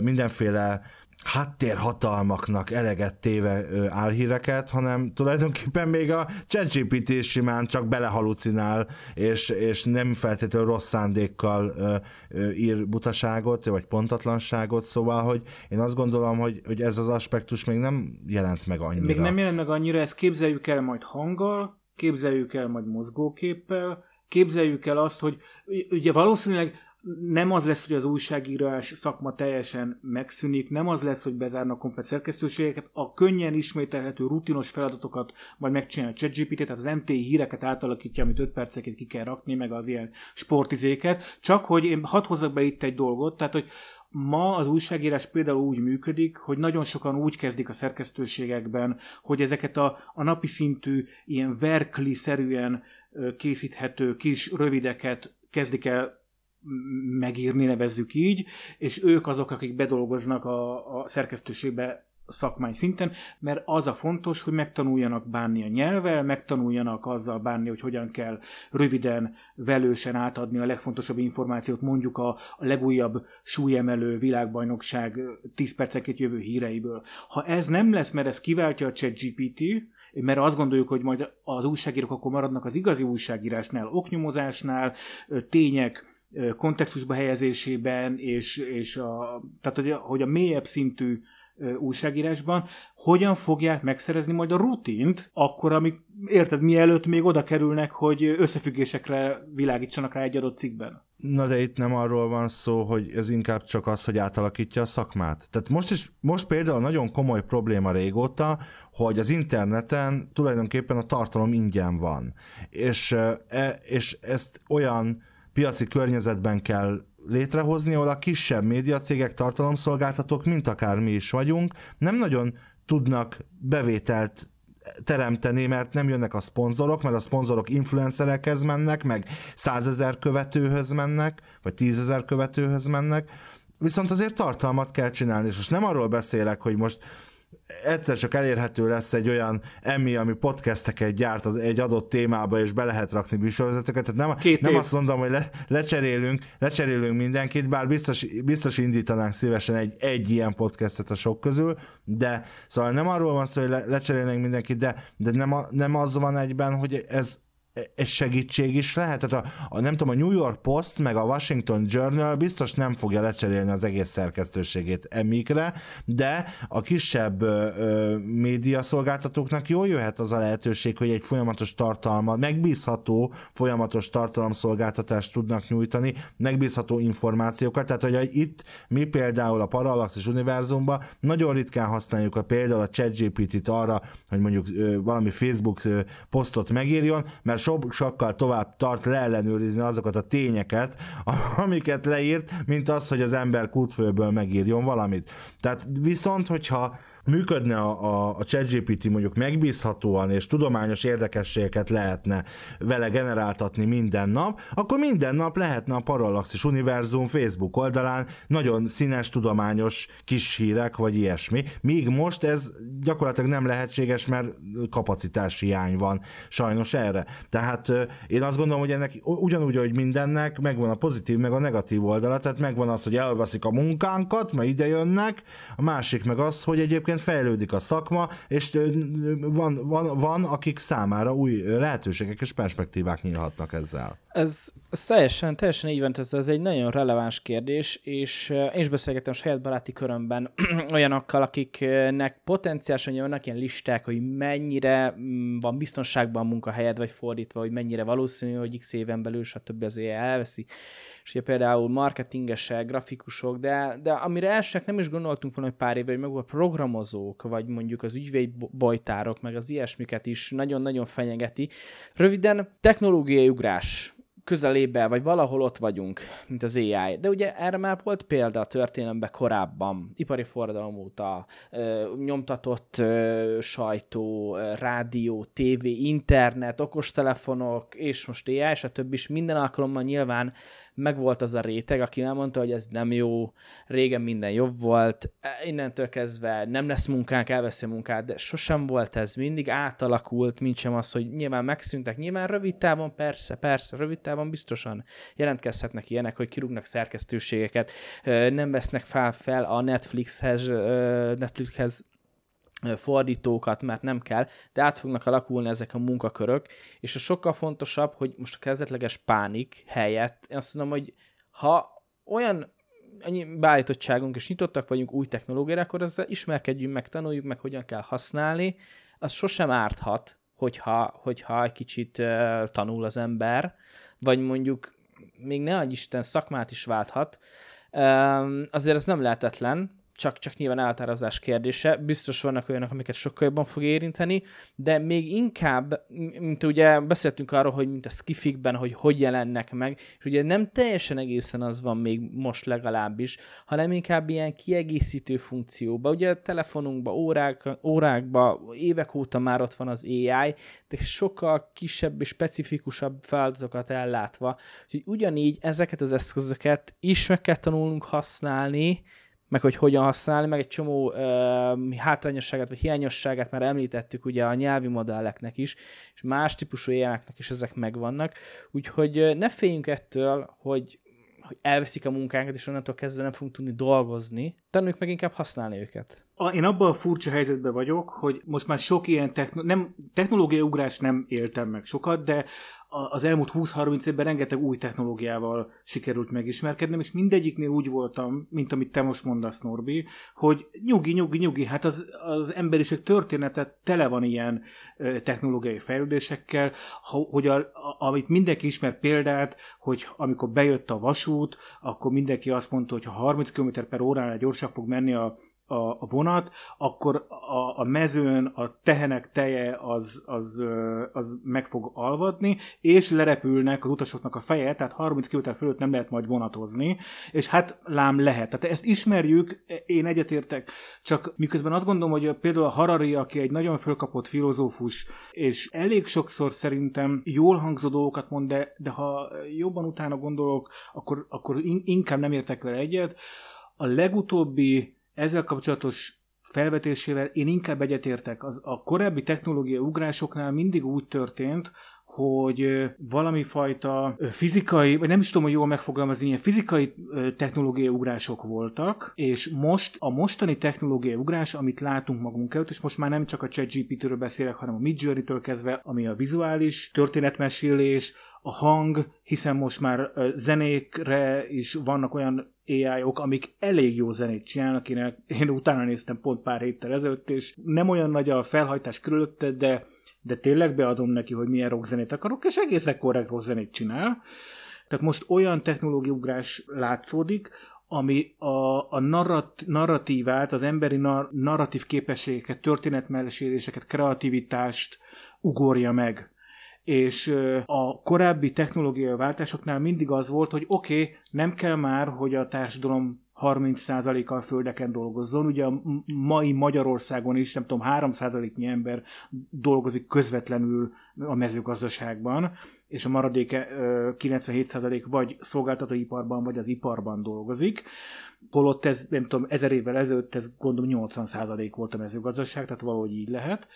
mindenféle háttérhatalmaknak eleget téve álhíreket, hanem tulajdonképpen még a ChatGPT simán csak belehalucinál, és, és nem feltétlenül rossz szándékkal ö, ö, ír butaságot, vagy pontatlanságot, szóval, hogy én azt gondolom, hogy, hogy ez az aspektus még nem jelent meg annyira. Még nem jelent meg annyira, ezt képzeljük el majd hanggal, képzeljük el majd mozgóképpel, képzeljük el azt, hogy ugye valószínűleg nem az lesz, hogy az újságírás szakma teljesen megszűnik, nem az lesz, hogy bezárnak komplet szerkesztőségeket, a könnyen ismételhető rutinos feladatokat majd megcsinálja a ChatGPT, tehát az MT híreket átalakítja, amit 5 perceket ki kell rakni, meg az ilyen sportizéket, csak hogy én hadd hozzak be itt egy dolgot, tehát hogy Ma az újságírás például úgy működik, hogy nagyon sokan úgy kezdik a szerkesztőségekben, hogy ezeket a, a napi szintű, ilyen verkli-szerűen készíthető kis rövideket kezdik el megírni, nevezzük így, és ők azok, akik bedolgoznak a, a szerkesztőségbe szakmai szinten, mert az a fontos, hogy megtanuljanak bánni a nyelvvel, megtanuljanak azzal bánni, hogy hogyan kell röviden, velősen átadni a legfontosabb információt, mondjuk a, a legújabb súlyemelő világbajnokság 10 perceket jövő híreiből. Ha ez nem lesz, mert ez kiváltja a ChatGPT, mert azt gondoljuk, hogy majd az újságírók akkor maradnak az igazi újságírásnál, oknyomozásnál, tények, kontextusba helyezésében, és, és a, tehát hogy a, hogy a mélyebb szintű újságírásban, hogyan fogják megszerezni majd a rutint, akkor, amik, érted, mielőtt még oda kerülnek, hogy összefüggésekre világítsanak rá egy adott cikkben. Na de itt nem arról van szó, hogy ez inkább csak az, hogy átalakítja a szakmát. Tehát most is, most például nagyon komoly probléma régóta, hogy az interneten tulajdonképpen a tartalom ingyen van. És, e, és ezt olyan piaci környezetben kell létrehozni, ahol a kisebb médiacégek, tartalomszolgáltatók, mint akár mi is vagyunk, nem nagyon tudnak bevételt teremteni, mert nem jönnek a szponzorok, mert a szponzorok influencerekhez mennek, meg százezer követőhöz mennek, vagy tízezer követőhöz mennek, viszont azért tartalmat kell csinálni, és most nem arról beszélek, hogy most egyszer csak elérhető lesz egy olyan emmi, ami podcasteket gyárt az egy adott témába, és be lehet rakni műsorvezetőket. Tehát nem, Két nem év. azt mondom, hogy le, lecserélünk, lecserélünk mindenkit, bár biztos, biztos indítanánk szívesen egy, egy ilyen podcastet a sok közül, de szóval nem arról van szó, hogy le, lecserélnénk mindenkit, de, de nem, a, nem az van egyben, hogy ez ez segítség is lehet. Tehát a, a, nem tudom, a New York Post meg a Washington Journal biztos nem fogja lecserélni az egész szerkesztőségét emikre, de a kisebb ö, ö, médiaszolgáltatóknak jól jöhet az a lehetőség, hogy egy folyamatos tartalmat, megbízható folyamatos tartalomszolgáltatást tudnak nyújtani, megbízható információkat, tehát hogy itt mi például a Parallaxis univerzumban nagyon ritkán használjuk a például a ChatGPT-t arra, hogy mondjuk ö, valami Facebook ö, posztot megírjon, mert so, sokkal tovább tart leellenőrizni azokat a tényeket, amiket leírt, mint az, hogy az ember kútfőből megírjon valamit. Tehát viszont, hogyha működne a, a, a ChatGPT mondjuk megbízhatóan, és tudományos érdekességeket lehetne vele generáltatni minden nap, akkor minden nap lehetne a Parallaxis Univerzum Facebook oldalán nagyon színes, tudományos kis hírek, vagy ilyesmi. Míg most ez gyakorlatilag nem lehetséges, mert kapacitási hiány van sajnos erre. Tehát én azt gondolom, hogy ennek ugyanúgy, hogy mindennek megvan a pozitív, meg a negatív oldala, tehát megvan az, hogy elveszik a munkánkat, mert ide jönnek, a másik meg az, hogy egyébként fejlődik a szakma, és van, van, van akik számára új lehetőségek és perspektívák nyílhatnak ezzel. Ez, ez teljesen, teljesen így van, ez, ez egy nagyon releváns kérdés, és én is beszélgettem saját baráti körömben olyanokkal, akiknek potenciálisan vannak ilyen listák, hogy mennyire mm, van biztonságban a munkahelyed, vagy fordítva, hogy mennyire valószínű, hogy x éven belül, stb. az AI elveszi. És ugye például marketingesek, grafikusok, de, de amire elsőnek nem is gondoltunk volna, hogy pár éve, hogy meg a programozók, vagy mondjuk az ügyvédbojtárok, meg az ilyesmiket is nagyon-nagyon fenyegeti. Röviden, technológiai ugrás közelébe, vagy valahol ott vagyunk, mint az AI. De ugye erre már volt példa a történelemben korábban, ipari forradalom óta, nyomtatott sajtó, rádió, tévé, internet, okostelefonok, és most AI, stb. is minden alkalommal nyilván megvolt az a réteg, aki elmondta, hogy ez nem jó, régen minden jobb volt, e, innentől kezdve nem lesz munkánk, elveszi a munkát, de sosem volt ez, mindig átalakult, mint sem az, hogy nyilván megszűntek, nyilván rövid távon persze, persze, rövid távon biztosan jelentkezhetnek ilyenek, hogy kirúgnak szerkesztőségeket, nem vesznek fel, fel a Netflixhez, Netflixhez fordítókat, mert nem kell, de át fognak alakulni ezek a munkakörök, és a sokkal fontosabb, hogy most a kezdetleges pánik helyett, én azt mondom, hogy ha olyan annyi beállítottságunk és nyitottak vagyunk új technológiára, akkor ezzel ismerkedjünk meg, tanuljuk meg, hogyan kell használni, az sosem árthat, hogyha, hogyha egy kicsit uh, tanul az ember, vagy mondjuk még ne Isten szakmát is válthat, um, azért ez nem lehetetlen, csak, csak nyilván elhatározás kérdése. Biztos vannak olyanok, amiket sokkal jobban fog érinteni, de még inkább, mint ugye beszéltünk arról, hogy mint a skifikben, hogy hogy jelennek meg, és ugye nem teljesen egészen az van még most legalábbis, hanem inkább ilyen kiegészítő funkcióba. Ugye a telefonunkba, órák, órákba, évek óta már ott van az AI, de sokkal kisebb és specifikusabb feladatokat ellátva. Úgyhogy ugyanígy ezeket az eszközöket is meg kell tanulnunk használni, meg hogy hogyan használni, meg egy csomó uh, hátrányosságát vagy hiányosságát már említettük ugye a nyelvi modelleknek is, és más típusú ilyeneknek is ezek megvannak, úgyhogy ne féljünk ettől, hogy, hogy elveszik a munkánkat, és onnantól kezdve nem fogunk tudni dolgozni, tanuljuk meg inkább használni őket. A, én abban a furcsa helyzetben vagyok, hogy most már sok ilyen techno, nem, technológiai ugrás nem éltem meg sokat, de az elmúlt 20-30 évben rengeteg új technológiával sikerült megismerkednem, és mindegyiknél úgy voltam, mint amit te most mondasz, Norbi, hogy nyugi, nyugi, nyugi, hát az, az emberiség története tele van ilyen ö, technológiai fejlődésekkel, ho- hogy a, a, amit mindenki ismer példát, hogy amikor bejött a vasút, akkor mindenki azt mondta, hogy ha 30 km per óránál gyorsan fog menni a a, a vonat, akkor a, a mezőn a tehenek teje az, az, az meg fog alvadni, és lerepülnek az utasoknak a feje, tehát 30 km fölött nem lehet majd vonatozni, és hát lám lehet. Tehát ezt ismerjük, én egyetértek, csak miközben azt gondolom, hogy például a Harari, aki egy nagyon fölkapott filozófus, és elég sokszor szerintem jól hangzó dolgokat mond, de, de ha jobban utána gondolok, akkor, akkor in- inkább nem értek vele egyet. A legutóbbi ezzel kapcsolatos felvetésével én inkább egyetértek. Az, a korábbi technológiai ugrásoknál mindig úgy történt, hogy valami fajta fizikai, vagy nem is tudom, hogy jól megfogalmazni, ilyen fizikai technológiai ugrások voltak, és most a mostani technológiai ugrás, amit látunk magunk előtt, és most már nem csak a ChatGPT-ről beszélek, hanem a Midjourney-től kezdve, ami a vizuális történetmesélés, a hang, hiszen most már zenékre is vannak olyan AI-ok, amik elég jó zenét csinálnak, én, én utána néztem pont pár héttel ezelőtt, és nem olyan nagy a felhajtás körülötte, de de tényleg beadom neki, hogy milyen rockzenét akarok, és egészen korrekt rockzenét csinál. Tehát most olyan technológiugrás látszódik, ami a, a narrat, narratívát, az emberi nar, narratív képességeket, történetmeséléseket, kreativitást ugorja meg. És a korábbi technológiai váltásoknál mindig az volt, hogy oké, okay, nem kell már, hogy a társadalom 30%-kal földeken dolgozzon. Ugye a mai Magyarországon is, nem tudom, 3%-nyi ember dolgozik közvetlenül a mezőgazdaságban, és a maradék 97% vagy szolgáltatóiparban, vagy az iparban dolgozik. Holott ez, nem tudom, ezer évvel ezelőtt ez gondolom 80% volt a mezőgazdaság, tehát valahogy így lehet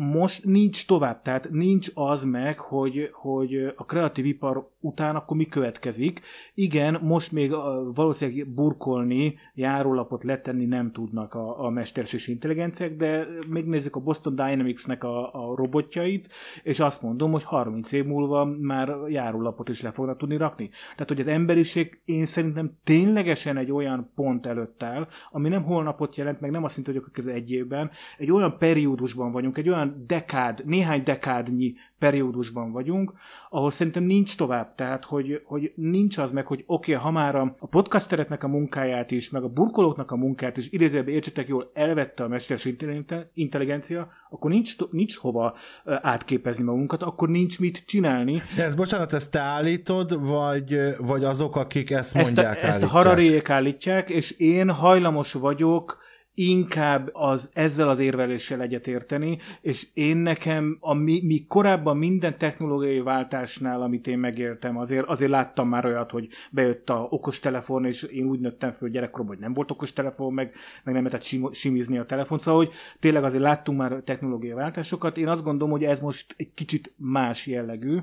most nincs tovább, tehát nincs az meg, hogy, hogy a kreatív ipar után akkor mi következik. Igen, most még valószínűleg burkolni, járólapot letenni nem tudnak a, a mesterséges intelligenciák, de még nézzük a Boston Dynamics-nek a, a robotjait, és azt mondom, hogy 30 év múlva már járólapot is le fognak tudni rakni. Tehát, hogy az emberiség én szerintem ténylegesen egy olyan pont előtt áll, ami nem holnapot jelent, meg nem azt jelenti, hogy az egy évben, egy olyan periódusban vagyunk, egy olyan olyan dekád, néhány dekádnyi periódusban vagyunk, ahol szerintem nincs tovább. Tehát, hogy, hogy nincs az meg, hogy oké, okay, ha már a, podcastereknek a munkáját is, meg a burkolóknak a munkáját is, idézőben értsetek jól, elvette a mesterséges intelligencia, akkor nincs, nincs hova átképezni magunkat, akkor nincs mit csinálni. De ez, bocsánat, ezt te állítod, vagy, vagy azok, akik ezt mondják, Ezt a, ezt a harariék állítják, és én hajlamos vagyok inkább az, ezzel az érveléssel egyetérteni, és én nekem, a mi, mi korábban minden technológiai váltásnál, amit én megértem, azért, azért láttam már olyat, hogy bejött a okostelefon, és én úgy nőttem föl gyerekkoromban, hogy nem volt okostelefon, meg, meg nem lehetett sim, simizni a telefon, szóval hogy tényleg azért láttunk már technológiai váltásokat. Én azt gondolom, hogy ez most egy kicsit más jellegű.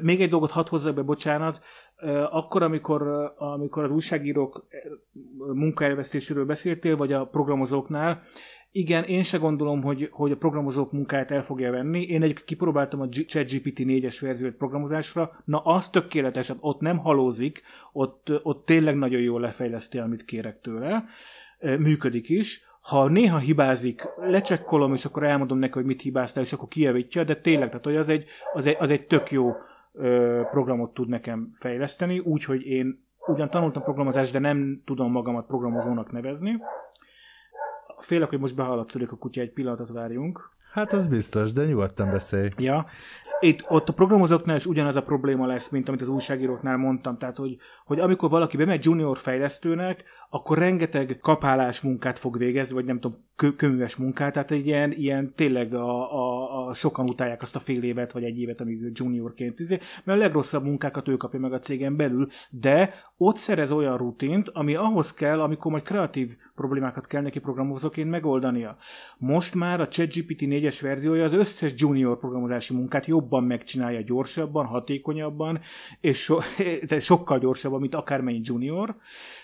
Még egy dolgot hadd hozzak be, bocsánat, akkor, amikor, amikor az újságírók munkaelvesztéséről beszéltél, vagy a programozóknál, igen, én se gondolom, hogy, hogy a programozók munkáját el fogja venni. Én egy kipróbáltam a ChatGPT 4-es verziót programozásra, na az tökéletes, ott nem halózik, ott, ott tényleg nagyon jól lefejleszti, amit kérek tőle. Működik is. Ha néha hibázik, lecsekkolom, és akkor elmondom neki, hogy mit hibáztál, és akkor kijavítja, de tényleg, tehát hogy az egy, az egy, az egy tök jó programot tud nekem fejleszteni, úgyhogy én ugyan tanultam programozást, de nem tudom magamat programozónak nevezni. Félek, hogy most behaladszódik a kutya, egy pillanatot várjunk. Hát az biztos, de nyugodtan beszélj. Ja, itt ott a programozóknál is ugyanaz a probléma lesz, mint amit az újságíróknál mondtam. Tehát, hogy, hogy amikor valaki bemegy junior fejlesztőnek, akkor rengeteg kapálás munkát fog végezni, vagy nem tudom, kö- könyves munkát, tehát egy ilyen, ilyen tényleg a, a, a, sokan utálják azt a fél évet, vagy egy évet, amíg juniorként, izé, mert a legrosszabb munkákat ő kapja meg a cégen belül, de ott szerez olyan rutint, ami ahhoz kell, amikor majd kreatív problémákat kell neki programozóként megoldania. Most már a ChatGPT 4-es verziója az összes junior programozási munkát jobban megcsinálja, gyorsabban, hatékonyabban, és so, sokkal gyorsabban, mint akármennyi junior,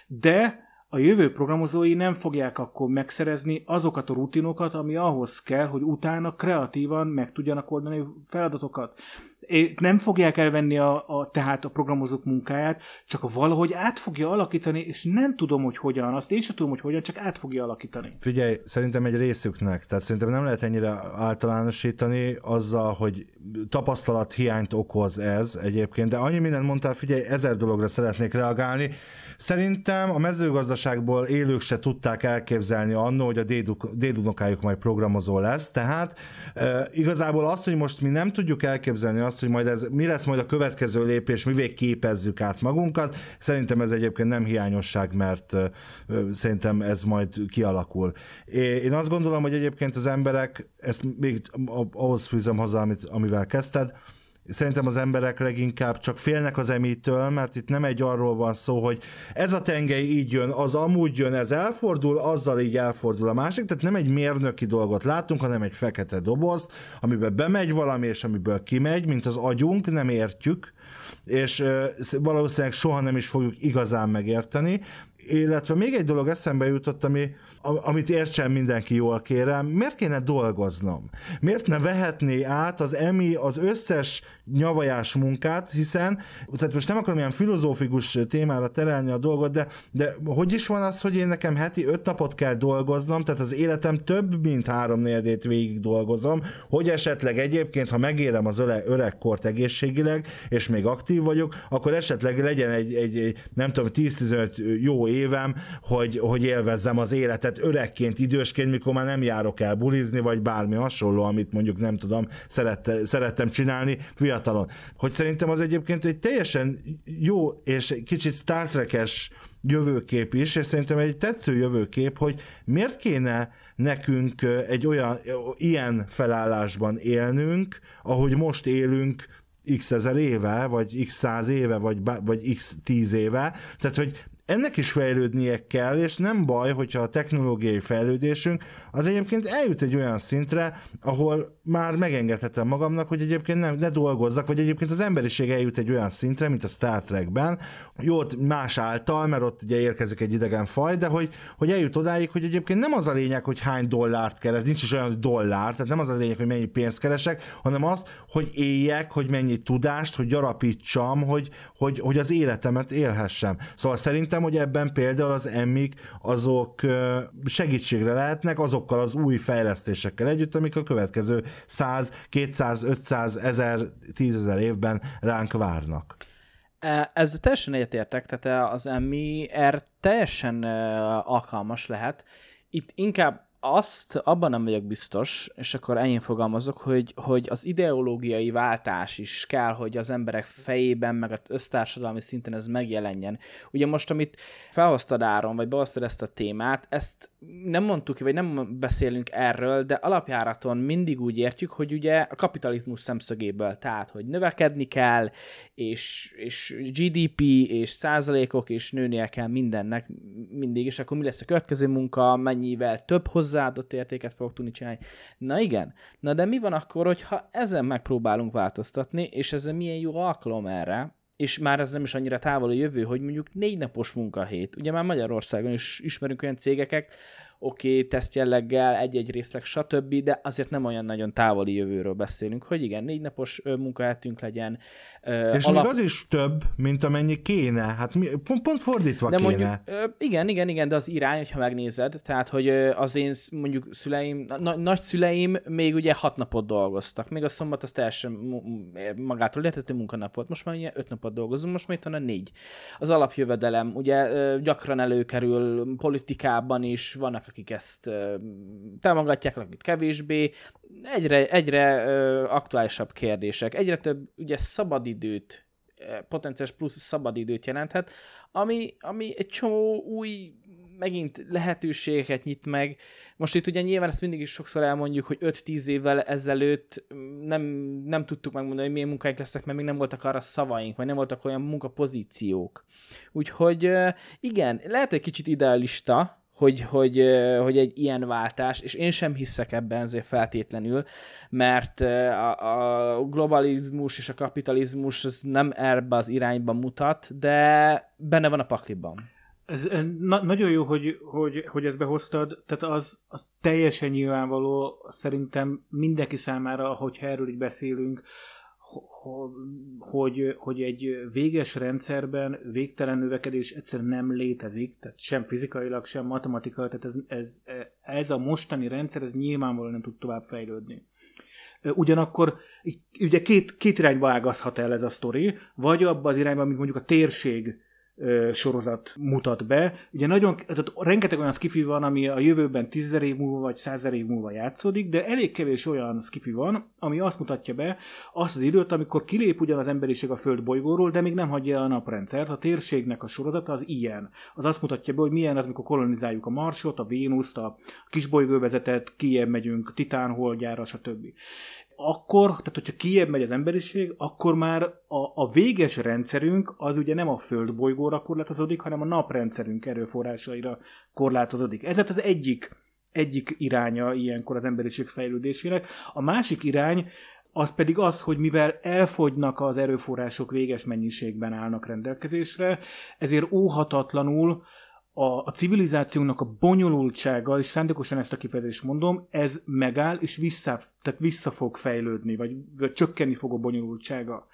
de a jövő programozói nem fogják akkor megszerezni azokat a rutinokat, ami ahhoz kell, hogy utána kreatívan meg tudjanak oldani feladatokat. Nem fogják elvenni a, a, tehát a programozók munkáját, csak valahogy át fogja alakítani, és nem tudom, hogy hogyan, azt én sem tudom, hogy hogyan, csak át fogja alakítani. Figyelj, szerintem egy részüknek, tehát szerintem nem lehet ennyire általánosítani azzal, hogy tapasztalat hiányt okoz ez egyébként, de annyi mindent mondtál, figyelj, ezer dologra szeretnék reagálni. Szerintem a mezőgazdaságból élők se tudták elképzelni annó, hogy a dédunokájuk majd programozó lesz, tehát e, igazából azt, hogy most mi nem tudjuk elképzelni azt, hogy majd ez, mi lesz majd a következő lépés, mivé képezzük át magunkat, szerintem ez egyébként nem hiányosság, mert e, szerintem ez majd kialakul. Én azt gondolom, hogy egyébként az emberek, ezt még ahhoz fűzöm haza, amit, amivel kezdted, Szerintem az emberek leginkább csak félnek az emitől, mert itt nem egy arról van szó, hogy ez a tengely így jön, az amúgy jön, ez elfordul, azzal így elfordul a másik, tehát nem egy mérnöki dolgot látunk, hanem egy fekete dobozt, amiben bemegy valami, és amiből kimegy, mint az agyunk, nem értjük, és valószínűleg soha nem is fogjuk igazán megérteni, illetve még egy dolog eszembe jutott, ami, amit értsen mindenki jól kérem, miért kéne dolgoznom? Miért ne vehetné át az EMI az összes nyavajás munkát, hiszen, tehát most nem akarom ilyen filozófikus témára terelni a dolgot, de, de hogy is van az, hogy én nekem heti öt napot kell dolgoznom, tehát az életem több, mint három négyedét végig dolgozom, hogy esetleg egyébként, ha megérem az öle, öregkort egészségileg, és még aktív vagyok, akkor esetleg legyen egy, egy, egy nem tudom, 10-15 jó évem, hogy, hogy élvezzem az életet öregként, idősként, mikor már nem járok el bulizni, vagy bármi hasonló, amit mondjuk nem tudom, szerette, szerettem csinálni fiatalon. Hogy szerintem az egyébként egy teljesen jó és kicsit Star Trek-es jövőkép is, és szerintem egy tetsző jövőkép, hogy miért kéne nekünk egy olyan, ilyen felállásban élnünk, ahogy most élünk x ezer éve, vagy x száz éve, vagy, vagy x tíz éve. Tehát, hogy ennek is fejlődnie kell, és nem baj, hogyha a technológiai fejlődésünk az egyébként eljut egy olyan szintre, ahol már megengedhetem magamnak, hogy egyébként nem, ne dolgozzak, vagy egyébként az emberiség eljut egy olyan szintre, mint a Star Trekben, jó, más által, mert ott ugye érkezik egy idegen faj, de hogy, hogy eljut odáig, hogy egyébként nem az a lényeg, hogy hány dollárt keres, nincs is olyan dollár, tehát nem az a lényeg, hogy mennyi pénzt keresek, hanem azt, hogy éljek, hogy mennyi tudást, hogy gyarapítsam, hogy, hogy, hogy az életemet élhessem. Szóval szerintem, hogy ebben például az emmik azok segítségre lehetnek azokkal az új fejlesztésekkel együtt, amik a következő 100, 200, 500, 1000, 10 évben ránk várnak. E, ez teljesen egyetértek, tehát az er teljesen alkalmas lehet. Itt inkább azt abban nem vagyok biztos, és akkor ennyi fogalmazok, hogy, hogy az ideológiai váltás is kell, hogy az emberek fejében, meg az össztársadalmi szinten ez megjelenjen. Ugye most, amit felhoztad Áron, vagy behoztad ezt a témát, ezt nem mondtuk ki, vagy nem beszélünk erről, de alapjáraton mindig úgy értjük, hogy ugye a kapitalizmus szemszögéből, tehát, hogy növekedni kell, és, és GDP, és százalékok, és nőnie kell mindennek mindig, és akkor mi lesz a következő munka, mennyivel több hozzáadott értéket fogok tudni csinálni. Na igen, na de mi van akkor, hogyha ezen megpróbálunk változtatni, és ez milyen jó alkalom erre, és már ez nem is annyira távol a jövő, hogy mondjuk négy napos munkahét. Ugye már Magyarországon is ismerünk olyan cégeket, oké, okay, tesztjelleggel, egy-egy részleg, stb., de azért nem olyan nagyon távoli jövőről beszélünk, hogy igen, négy napos munkahetünk legyen. És alap... még az is több, mint amennyi kéne. Hát mi, pont, fordítva de kéne. Mondjuk, igen, igen, igen, de az irány, hogyha megnézed, tehát, hogy az én mondjuk szüleim, na, nagyszüleim még ugye hat napot dolgoztak, még a szombat az teljesen magától értető munkanap volt, most már ugye öt napot dolgozunk, most már itt van a négy. Az alapjövedelem, ugye gyakran előkerül politikában is, vannak akik ezt támogatják, akik kevésbé. Egyre, egyre aktuálisabb kérdések, egyre több ugye szabadidőt, potenciális plusz szabadidőt jelenthet, ami, ami egy csomó új megint lehetőségeket nyit meg. Most itt ugye nyilván ezt mindig is sokszor elmondjuk, hogy 5-10 évvel ezelőtt nem, nem tudtuk megmondani, hogy milyen munkáink lesznek, mert még nem voltak arra szavaink, vagy nem voltak olyan munkapozíciók. Úgyhogy igen, lehet egy kicsit idealista, hogy, hogy, hogy egy ilyen váltás, és én sem hiszek ebben azért feltétlenül, mert a, a globalizmus és a kapitalizmus az nem erbe az irányba mutat, de benne van a pakliban. Ez na- nagyon jó, hogy, hogy, hogy ezt behoztad, tehát az, az teljesen nyilvánvaló szerintem mindenki számára, hogyha erről így beszélünk, hogy, hogy egy véges rendszerben végtelen növekedés egyszerűen nem létezik, tehát sem fizikailag, sem matematikailag, tehát ez, ez, ez a mostani rendszer, ez nyilvánvalóan nem tud tovább fejlődni. Ugyanakkor ugye két, két irányba ágazhat el ez a sztori, vagy abba az irányba, amit mondjuk a térség sorozat mutat be. Ugye nagyon, tehát rengeteg olyan skifi van, ami a jövőben tízezer év múlva vagy százer év múlva játszódik, de elég kevés olyan skifi van, ami azt mutatja be azt az időt, amikor kilép ugyan az emberiség a Föld bolygóról, de még nem hagyja a naprendszert. A térségnek a sorozata az ilyen. Az azt mutatja be, hogy milyen az, amikor kolonizáljuk a Marsot, a Vénuszt, a kisbolygóvezetet, kijebb megyünk, Titán holdjára, stb akkor, tehát hogyha kijebb megy az emberiség, akkor már a, a véges rendszerünk az ugye nem a földbolygóra korlátozódik, hanem a naprendszerünk erőforrásaira korlátozódik. Ez lett az egyik, egyik iránya ilyenkor az emberiség fejlődésének. A másik irány az pedig az, hogy mivel elfogynak az erőforrások véges mennyiségben állnak rendelkezésre, ezért óhatatlanul a, a civilizációnak a bonyolultsága, és szándékosan ezt a kifejezést mondom, ez megáll, és vissza, tehát vissza fog fejlődni, vagy, vagy csökkenni fog a bonyolultsága.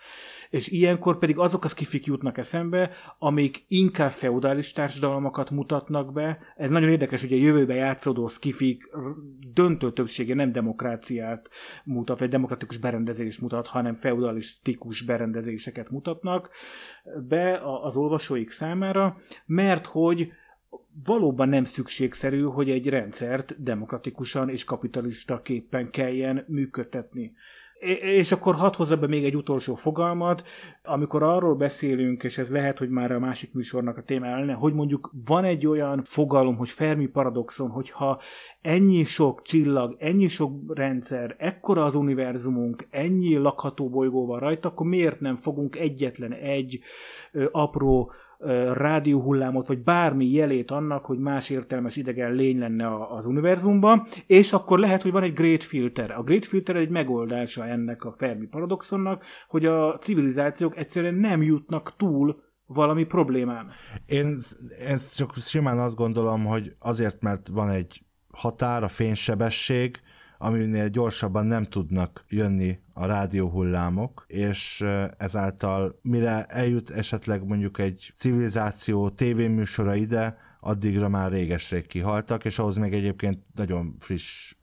És ilyenkor pedig azok a skifik jutnak eszembe, amik inkább feudális társadalmakat mutatnak be. Ez nagyon érdekes, hogy a jövőbe játszódó skifik döntő többsége nem demokráciát mutat, vagy demokratikus berendezést mutat, hanem feudalisztikus berendezéseket mutatnak be az olvasóik számára, mert hogy valóban nem szükségszerű, hogy egy rendszert demokratikusan és kapitalista képpen kelljen működtetni. És akkor hadd hozza be még egy utolsó fogalmat, amikor arról beszélünk, és ez lehet, hogy már a másik műsornak a témája lenne, hogy mondjuk van egy olyan fogalom, hogy Fermi paradoxon, hogyha ennyi sok csillag, ennyi sok rendszer, ekkora az univerzumunk, ennyi lakható bolygó van rajta, akkor miért nem fogunk egyetlen egy ö, apró rádióhullámot, vagy bármi jelét annak, hogy más értelmes idegen lény lenne az univerzumban, és akkor lehet, hogy van egy Great Filter. A Great Filter egy megoldása ennek a Fermi paradoxonnak, hogy a civilizációk egyszerűen nem jutnak túl valami problémán. Én, én csak simán azt gondolom, hogy azért, mert van egy határ, a fénysebesség, aminél gyorsabban nem tudnak jönni a rádióhullámok, és ezáltal mire eljut esetleg mondjuk egy civilizáció tévéműsora ide, addigra már réges-rég kihaltak, és ahhoz még egyébként nagyon friss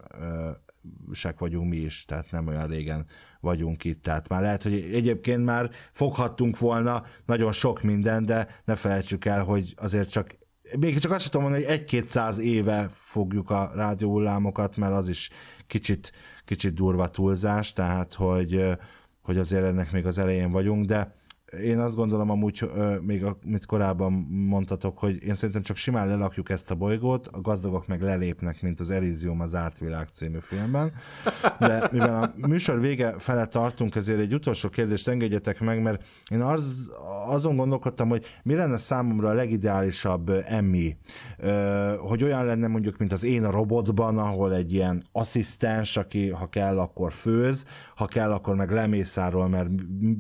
sek vagyunk mi is, tehát nem olyan régen vagyunk itt. Tehát már lehet, hogy egyébként már foghattunk volna nagyon sok minden, de ne felejtsük el, hogy azért csak még csak azt tudom mondani, hogy egy-kétszáz éve fogjuk a rádióhullámokat, mert az is kicsit, kicsit durva túlzás, tehát hogy, hogy azért ennek még az elején vagyunk, de én azt gondolom amúgy, még amit korábban mondtatok, hogy én szerintem csak simán lelakjuk ezt a bolygót, a gazdagok meg lelépnek, mint az Elysium az Árt Világ című filmben. De mivel a műsor vége fele tartunk, ezért egy utolsó kérdést engedjetek meg, mert én az, azon gondolkodtam, hogy mi lenne számomra a legideálisabb emmi, hogy olyan lenne mondjuk, mint az Én a robotban, ahol egy ilyen asszisztens, aki ha kell, akkor főz, ha kell, akkor meg lemészárol, mert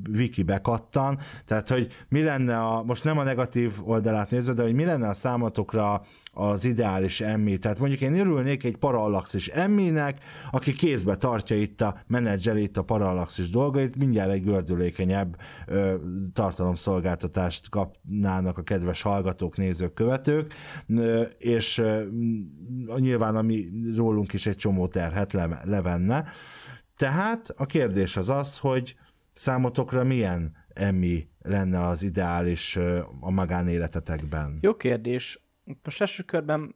Viki bekattan, tehát, hogy mi lenne a, most nem a negatív oldalát nézve, de hogy mi lenne a számotokra az ideális emmi. Tehát mondjuk én örülnék egy parallaxis emminek, aki kézbe tartja itt a menedzser itt a parallaxis dolgait, mindjárt egy gördülékenyebb ö, tartalomszolgáltatást kapnának a kedves hallgatók, nézők, követők, ö, és ö, nyilván ami rólunk is egy csomó terhet le, levenne. Tehát a kérdés az az, hogy számotokra milyen Emmi lenne az ideális a magánéletetekben? Jó kérdés. Most első körben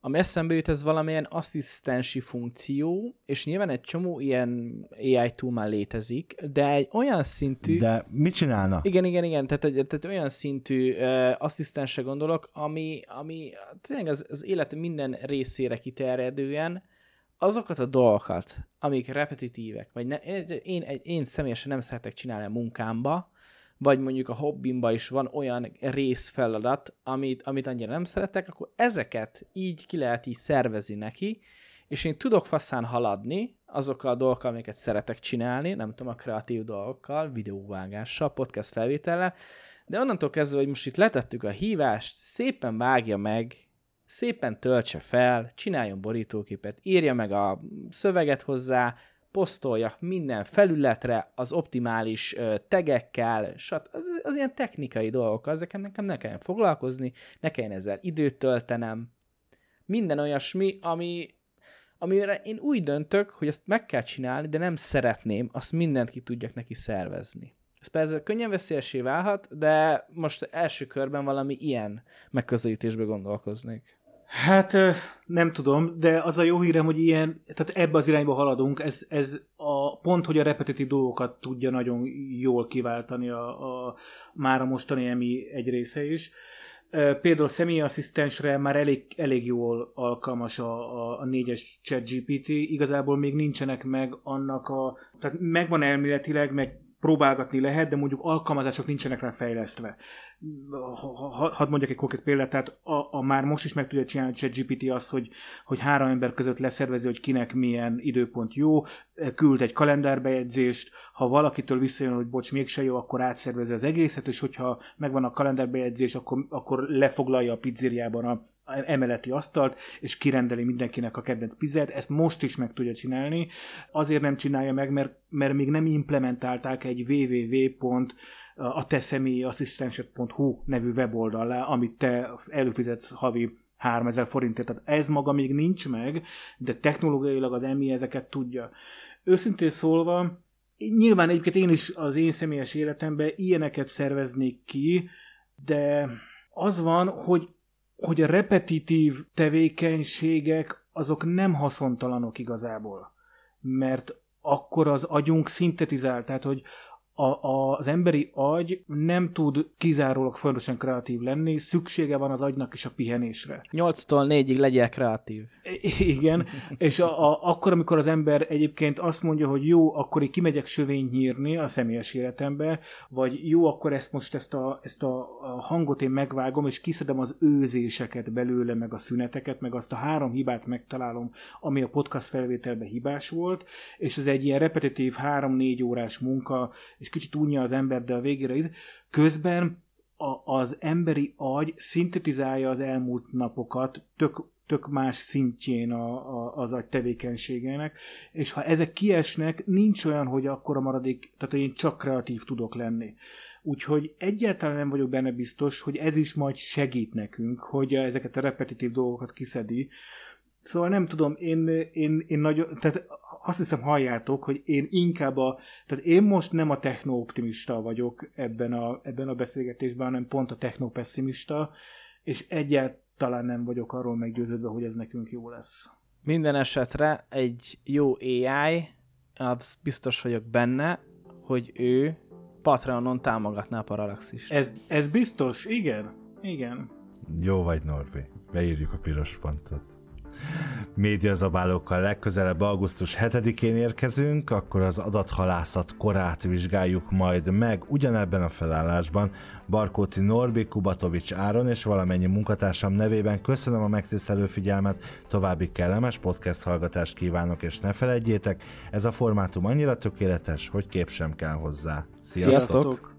ami eszembe jut, ez valamilyen asszisztensi funkció, és nyilván egy csomó ilyen AI tool már létezik, de egy olyan szintű... De mit csinálna? Igen, igen, igen, tehát, egy, tehát olyan szintű uh, asszisztensre gondolok, ami, ami tényleg az, az élet minden részére kiterjedően azokat a dolgokat, amik repetitívek, vagy ne, én, én, személyesen nem szeretek csinálni a munkámba, vagy mondjuk a hobbimba is van olyan részfeladat, amit, amit annyira nem szeretek, akkor ezeket így ki lehet így szervezni neki, és én tudok faszán haladni azokkal a dolgokkal, amiket szeretek csinálni, nem tudom, a kreatív dolgokkal, videóvágással, podcast felvétellel, de onnantól kezdve, hogy most itt letettük a hívást, szépen vágja meg szépen töltse fel, csináljon borítóképet, írja meg a szöveget hozzá, posztolja minden felületre az optimális tegekkel, sat, az, az ilyen technikai dolgok, ezeken nekem ne kelljen foglalkozni, ne kelljen ezzel időt töltenem. Minden olyasmi, ami, amire én úgy döntök, hogy ezt meg kell csinálni, de nem szeretném, azt mindent ki tudjak neki szervezni. Ez persze könnyen veszélyesé válhat, de most első körben valami ilyen megközelítésbe gondolkoznék. Hát nem tudom, de az a jó hírem, hogy ilyen, tehát ebbe az irányba haladunk, ez, ez a pont, hogy a repetitív dolgokat tudja nagyon jól kiváltani a, a már a mostani emi egy része is. Például személyasszisztensre már elég, elég jól alkalmas a, a, a 4-es ChatGPT, igazából még nincsenek meg annak a, tehát megvan elméletileg, meg próbálgatni lehet, de mondjuk alkalmazások nincsenek rá fejlesztve. Hadd mondjak egy konkrét példát, tehát a, a már most is meg tudja csinálni a ChatGPT azt, hogy, hogy három ember között leszervezi, hogy kinek milyen időpont jó, küld egy kalendárbejegyzést, ha valakitől visszajön, hogy bocs, mégse jó, akkor átszervezi az egészet, és hogyha megvan a kalendárbejegyzés, akkor, akkor lefoglalja a pizzériában a emeleti asztalt, és kirendeli mindenkinek a kedvenc pizzát. Ezt most is meg tudja csinálni. Azért nem csinálja meg, mert, mert még nem implementálták egy www a te személyi asszisztensed.hu nevű weboldalá, amit te előfizetsz havi 3000 forintért. Tehát ez maga még nincs meg, de technológiailag az EMI ezeket tudja. Őszintén szólva, nyilván egyébként én is az én személyes életemben ilyeneket szerveznék ki, de az van, hogy hogy a repetitív tevékenységek azok nem haszontalanok igazából. Mert akkor az agyunk szintetizál, tehát hogy a, a, az emberi agy nem tud kizárólag fontosan kreatív lenni, szüksége van az agynak is a pihenésre. 8-tól 4-ig legyél kreatív. I- igen, és a, a, akkor, amikor az ember egyébként azt mondja, hogy jó, akkor én kimegyek sövényt nyírni a személyes életembe, vagy jó, akkor ezt most ezt a, ezt a, a hangot én megvágom, és kiszedem az őzéseket belőle, meg a szüneteket, meg azt a három hibát megtalálom, ami a podcast felvételben hibás volt, és ez egy ilyen repetitív három-négy órás munka, és kicsit unja az ember, de a végére is. Közben a, az emberi agy szintetizálja az elmúlt napokat tök, tök más szintjén a, a, az agy tevékenységének, és ha ezek kiesnek, nincs olyan, hogy akkor a maradék, tehát én csak kreatív tudok lenni. Úgyhogy egyáltalán nem vagyok benne biztos, hogy ez is majd segít nekünk, hogy ezeket a repetitív dolgokat kiszedi. Szóval nem tudom, én, én, én nagyon, tehát azt hiszem halljátok, hogy én inkább a, tehát én most nem a techno-optimista vagyok ebben a, ebben a beszélgetésben, hanem pont a techno-pessimista, és egyáltalán nem vagyok arról meggyőződve, hogy ez nekünk jó lesz. Minden esetre egy jó AI, az biztos vagyok benne, hogy ő Patreonon támogatná a Parallaxist. Ez, ez biztos, igen, igen. Jó vagy, Norbi. Beírjuk a piros pontot médiazabálókkal legközelebb augusztus 7-én érkezünk, akkor az adathalászat korát vizsgáljuk majd meg ugyanebben a felállásban. Barkóci Norbi, Kubatovics Áron és valamennyi munkatársam nevében köszönöm a megtisztelő figyelmet, további kellemes podcast hallgatást kívánok, és ne felejtjétek, ez a formátum annyira tökéletes, hogy kép sem kell hozzá. Sziasztok! Sziasztok!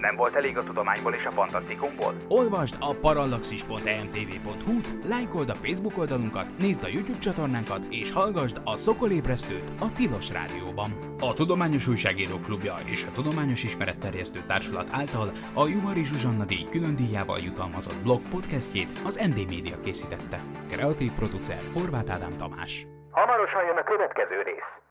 Nem volt elég a tudományból és a fantasztikumból? Olvasd a parallaxis.emtv.hu, lájkold a Facebook oldalunkat, nézd a YouTube csatornánkat, és hallgassd a Szokolébresztőt a Tilos Rádióban. A Tudományos Újságíró Klubja és a Tudományos Ismeretterjesztő Társulat által a Juhari Zsuzsanna díj külön díjával jutalmazott blog podcastjét az MD Media készítette. Kreatív producer Horváth Ádám Tamás. Hamarosan jön a következő rész.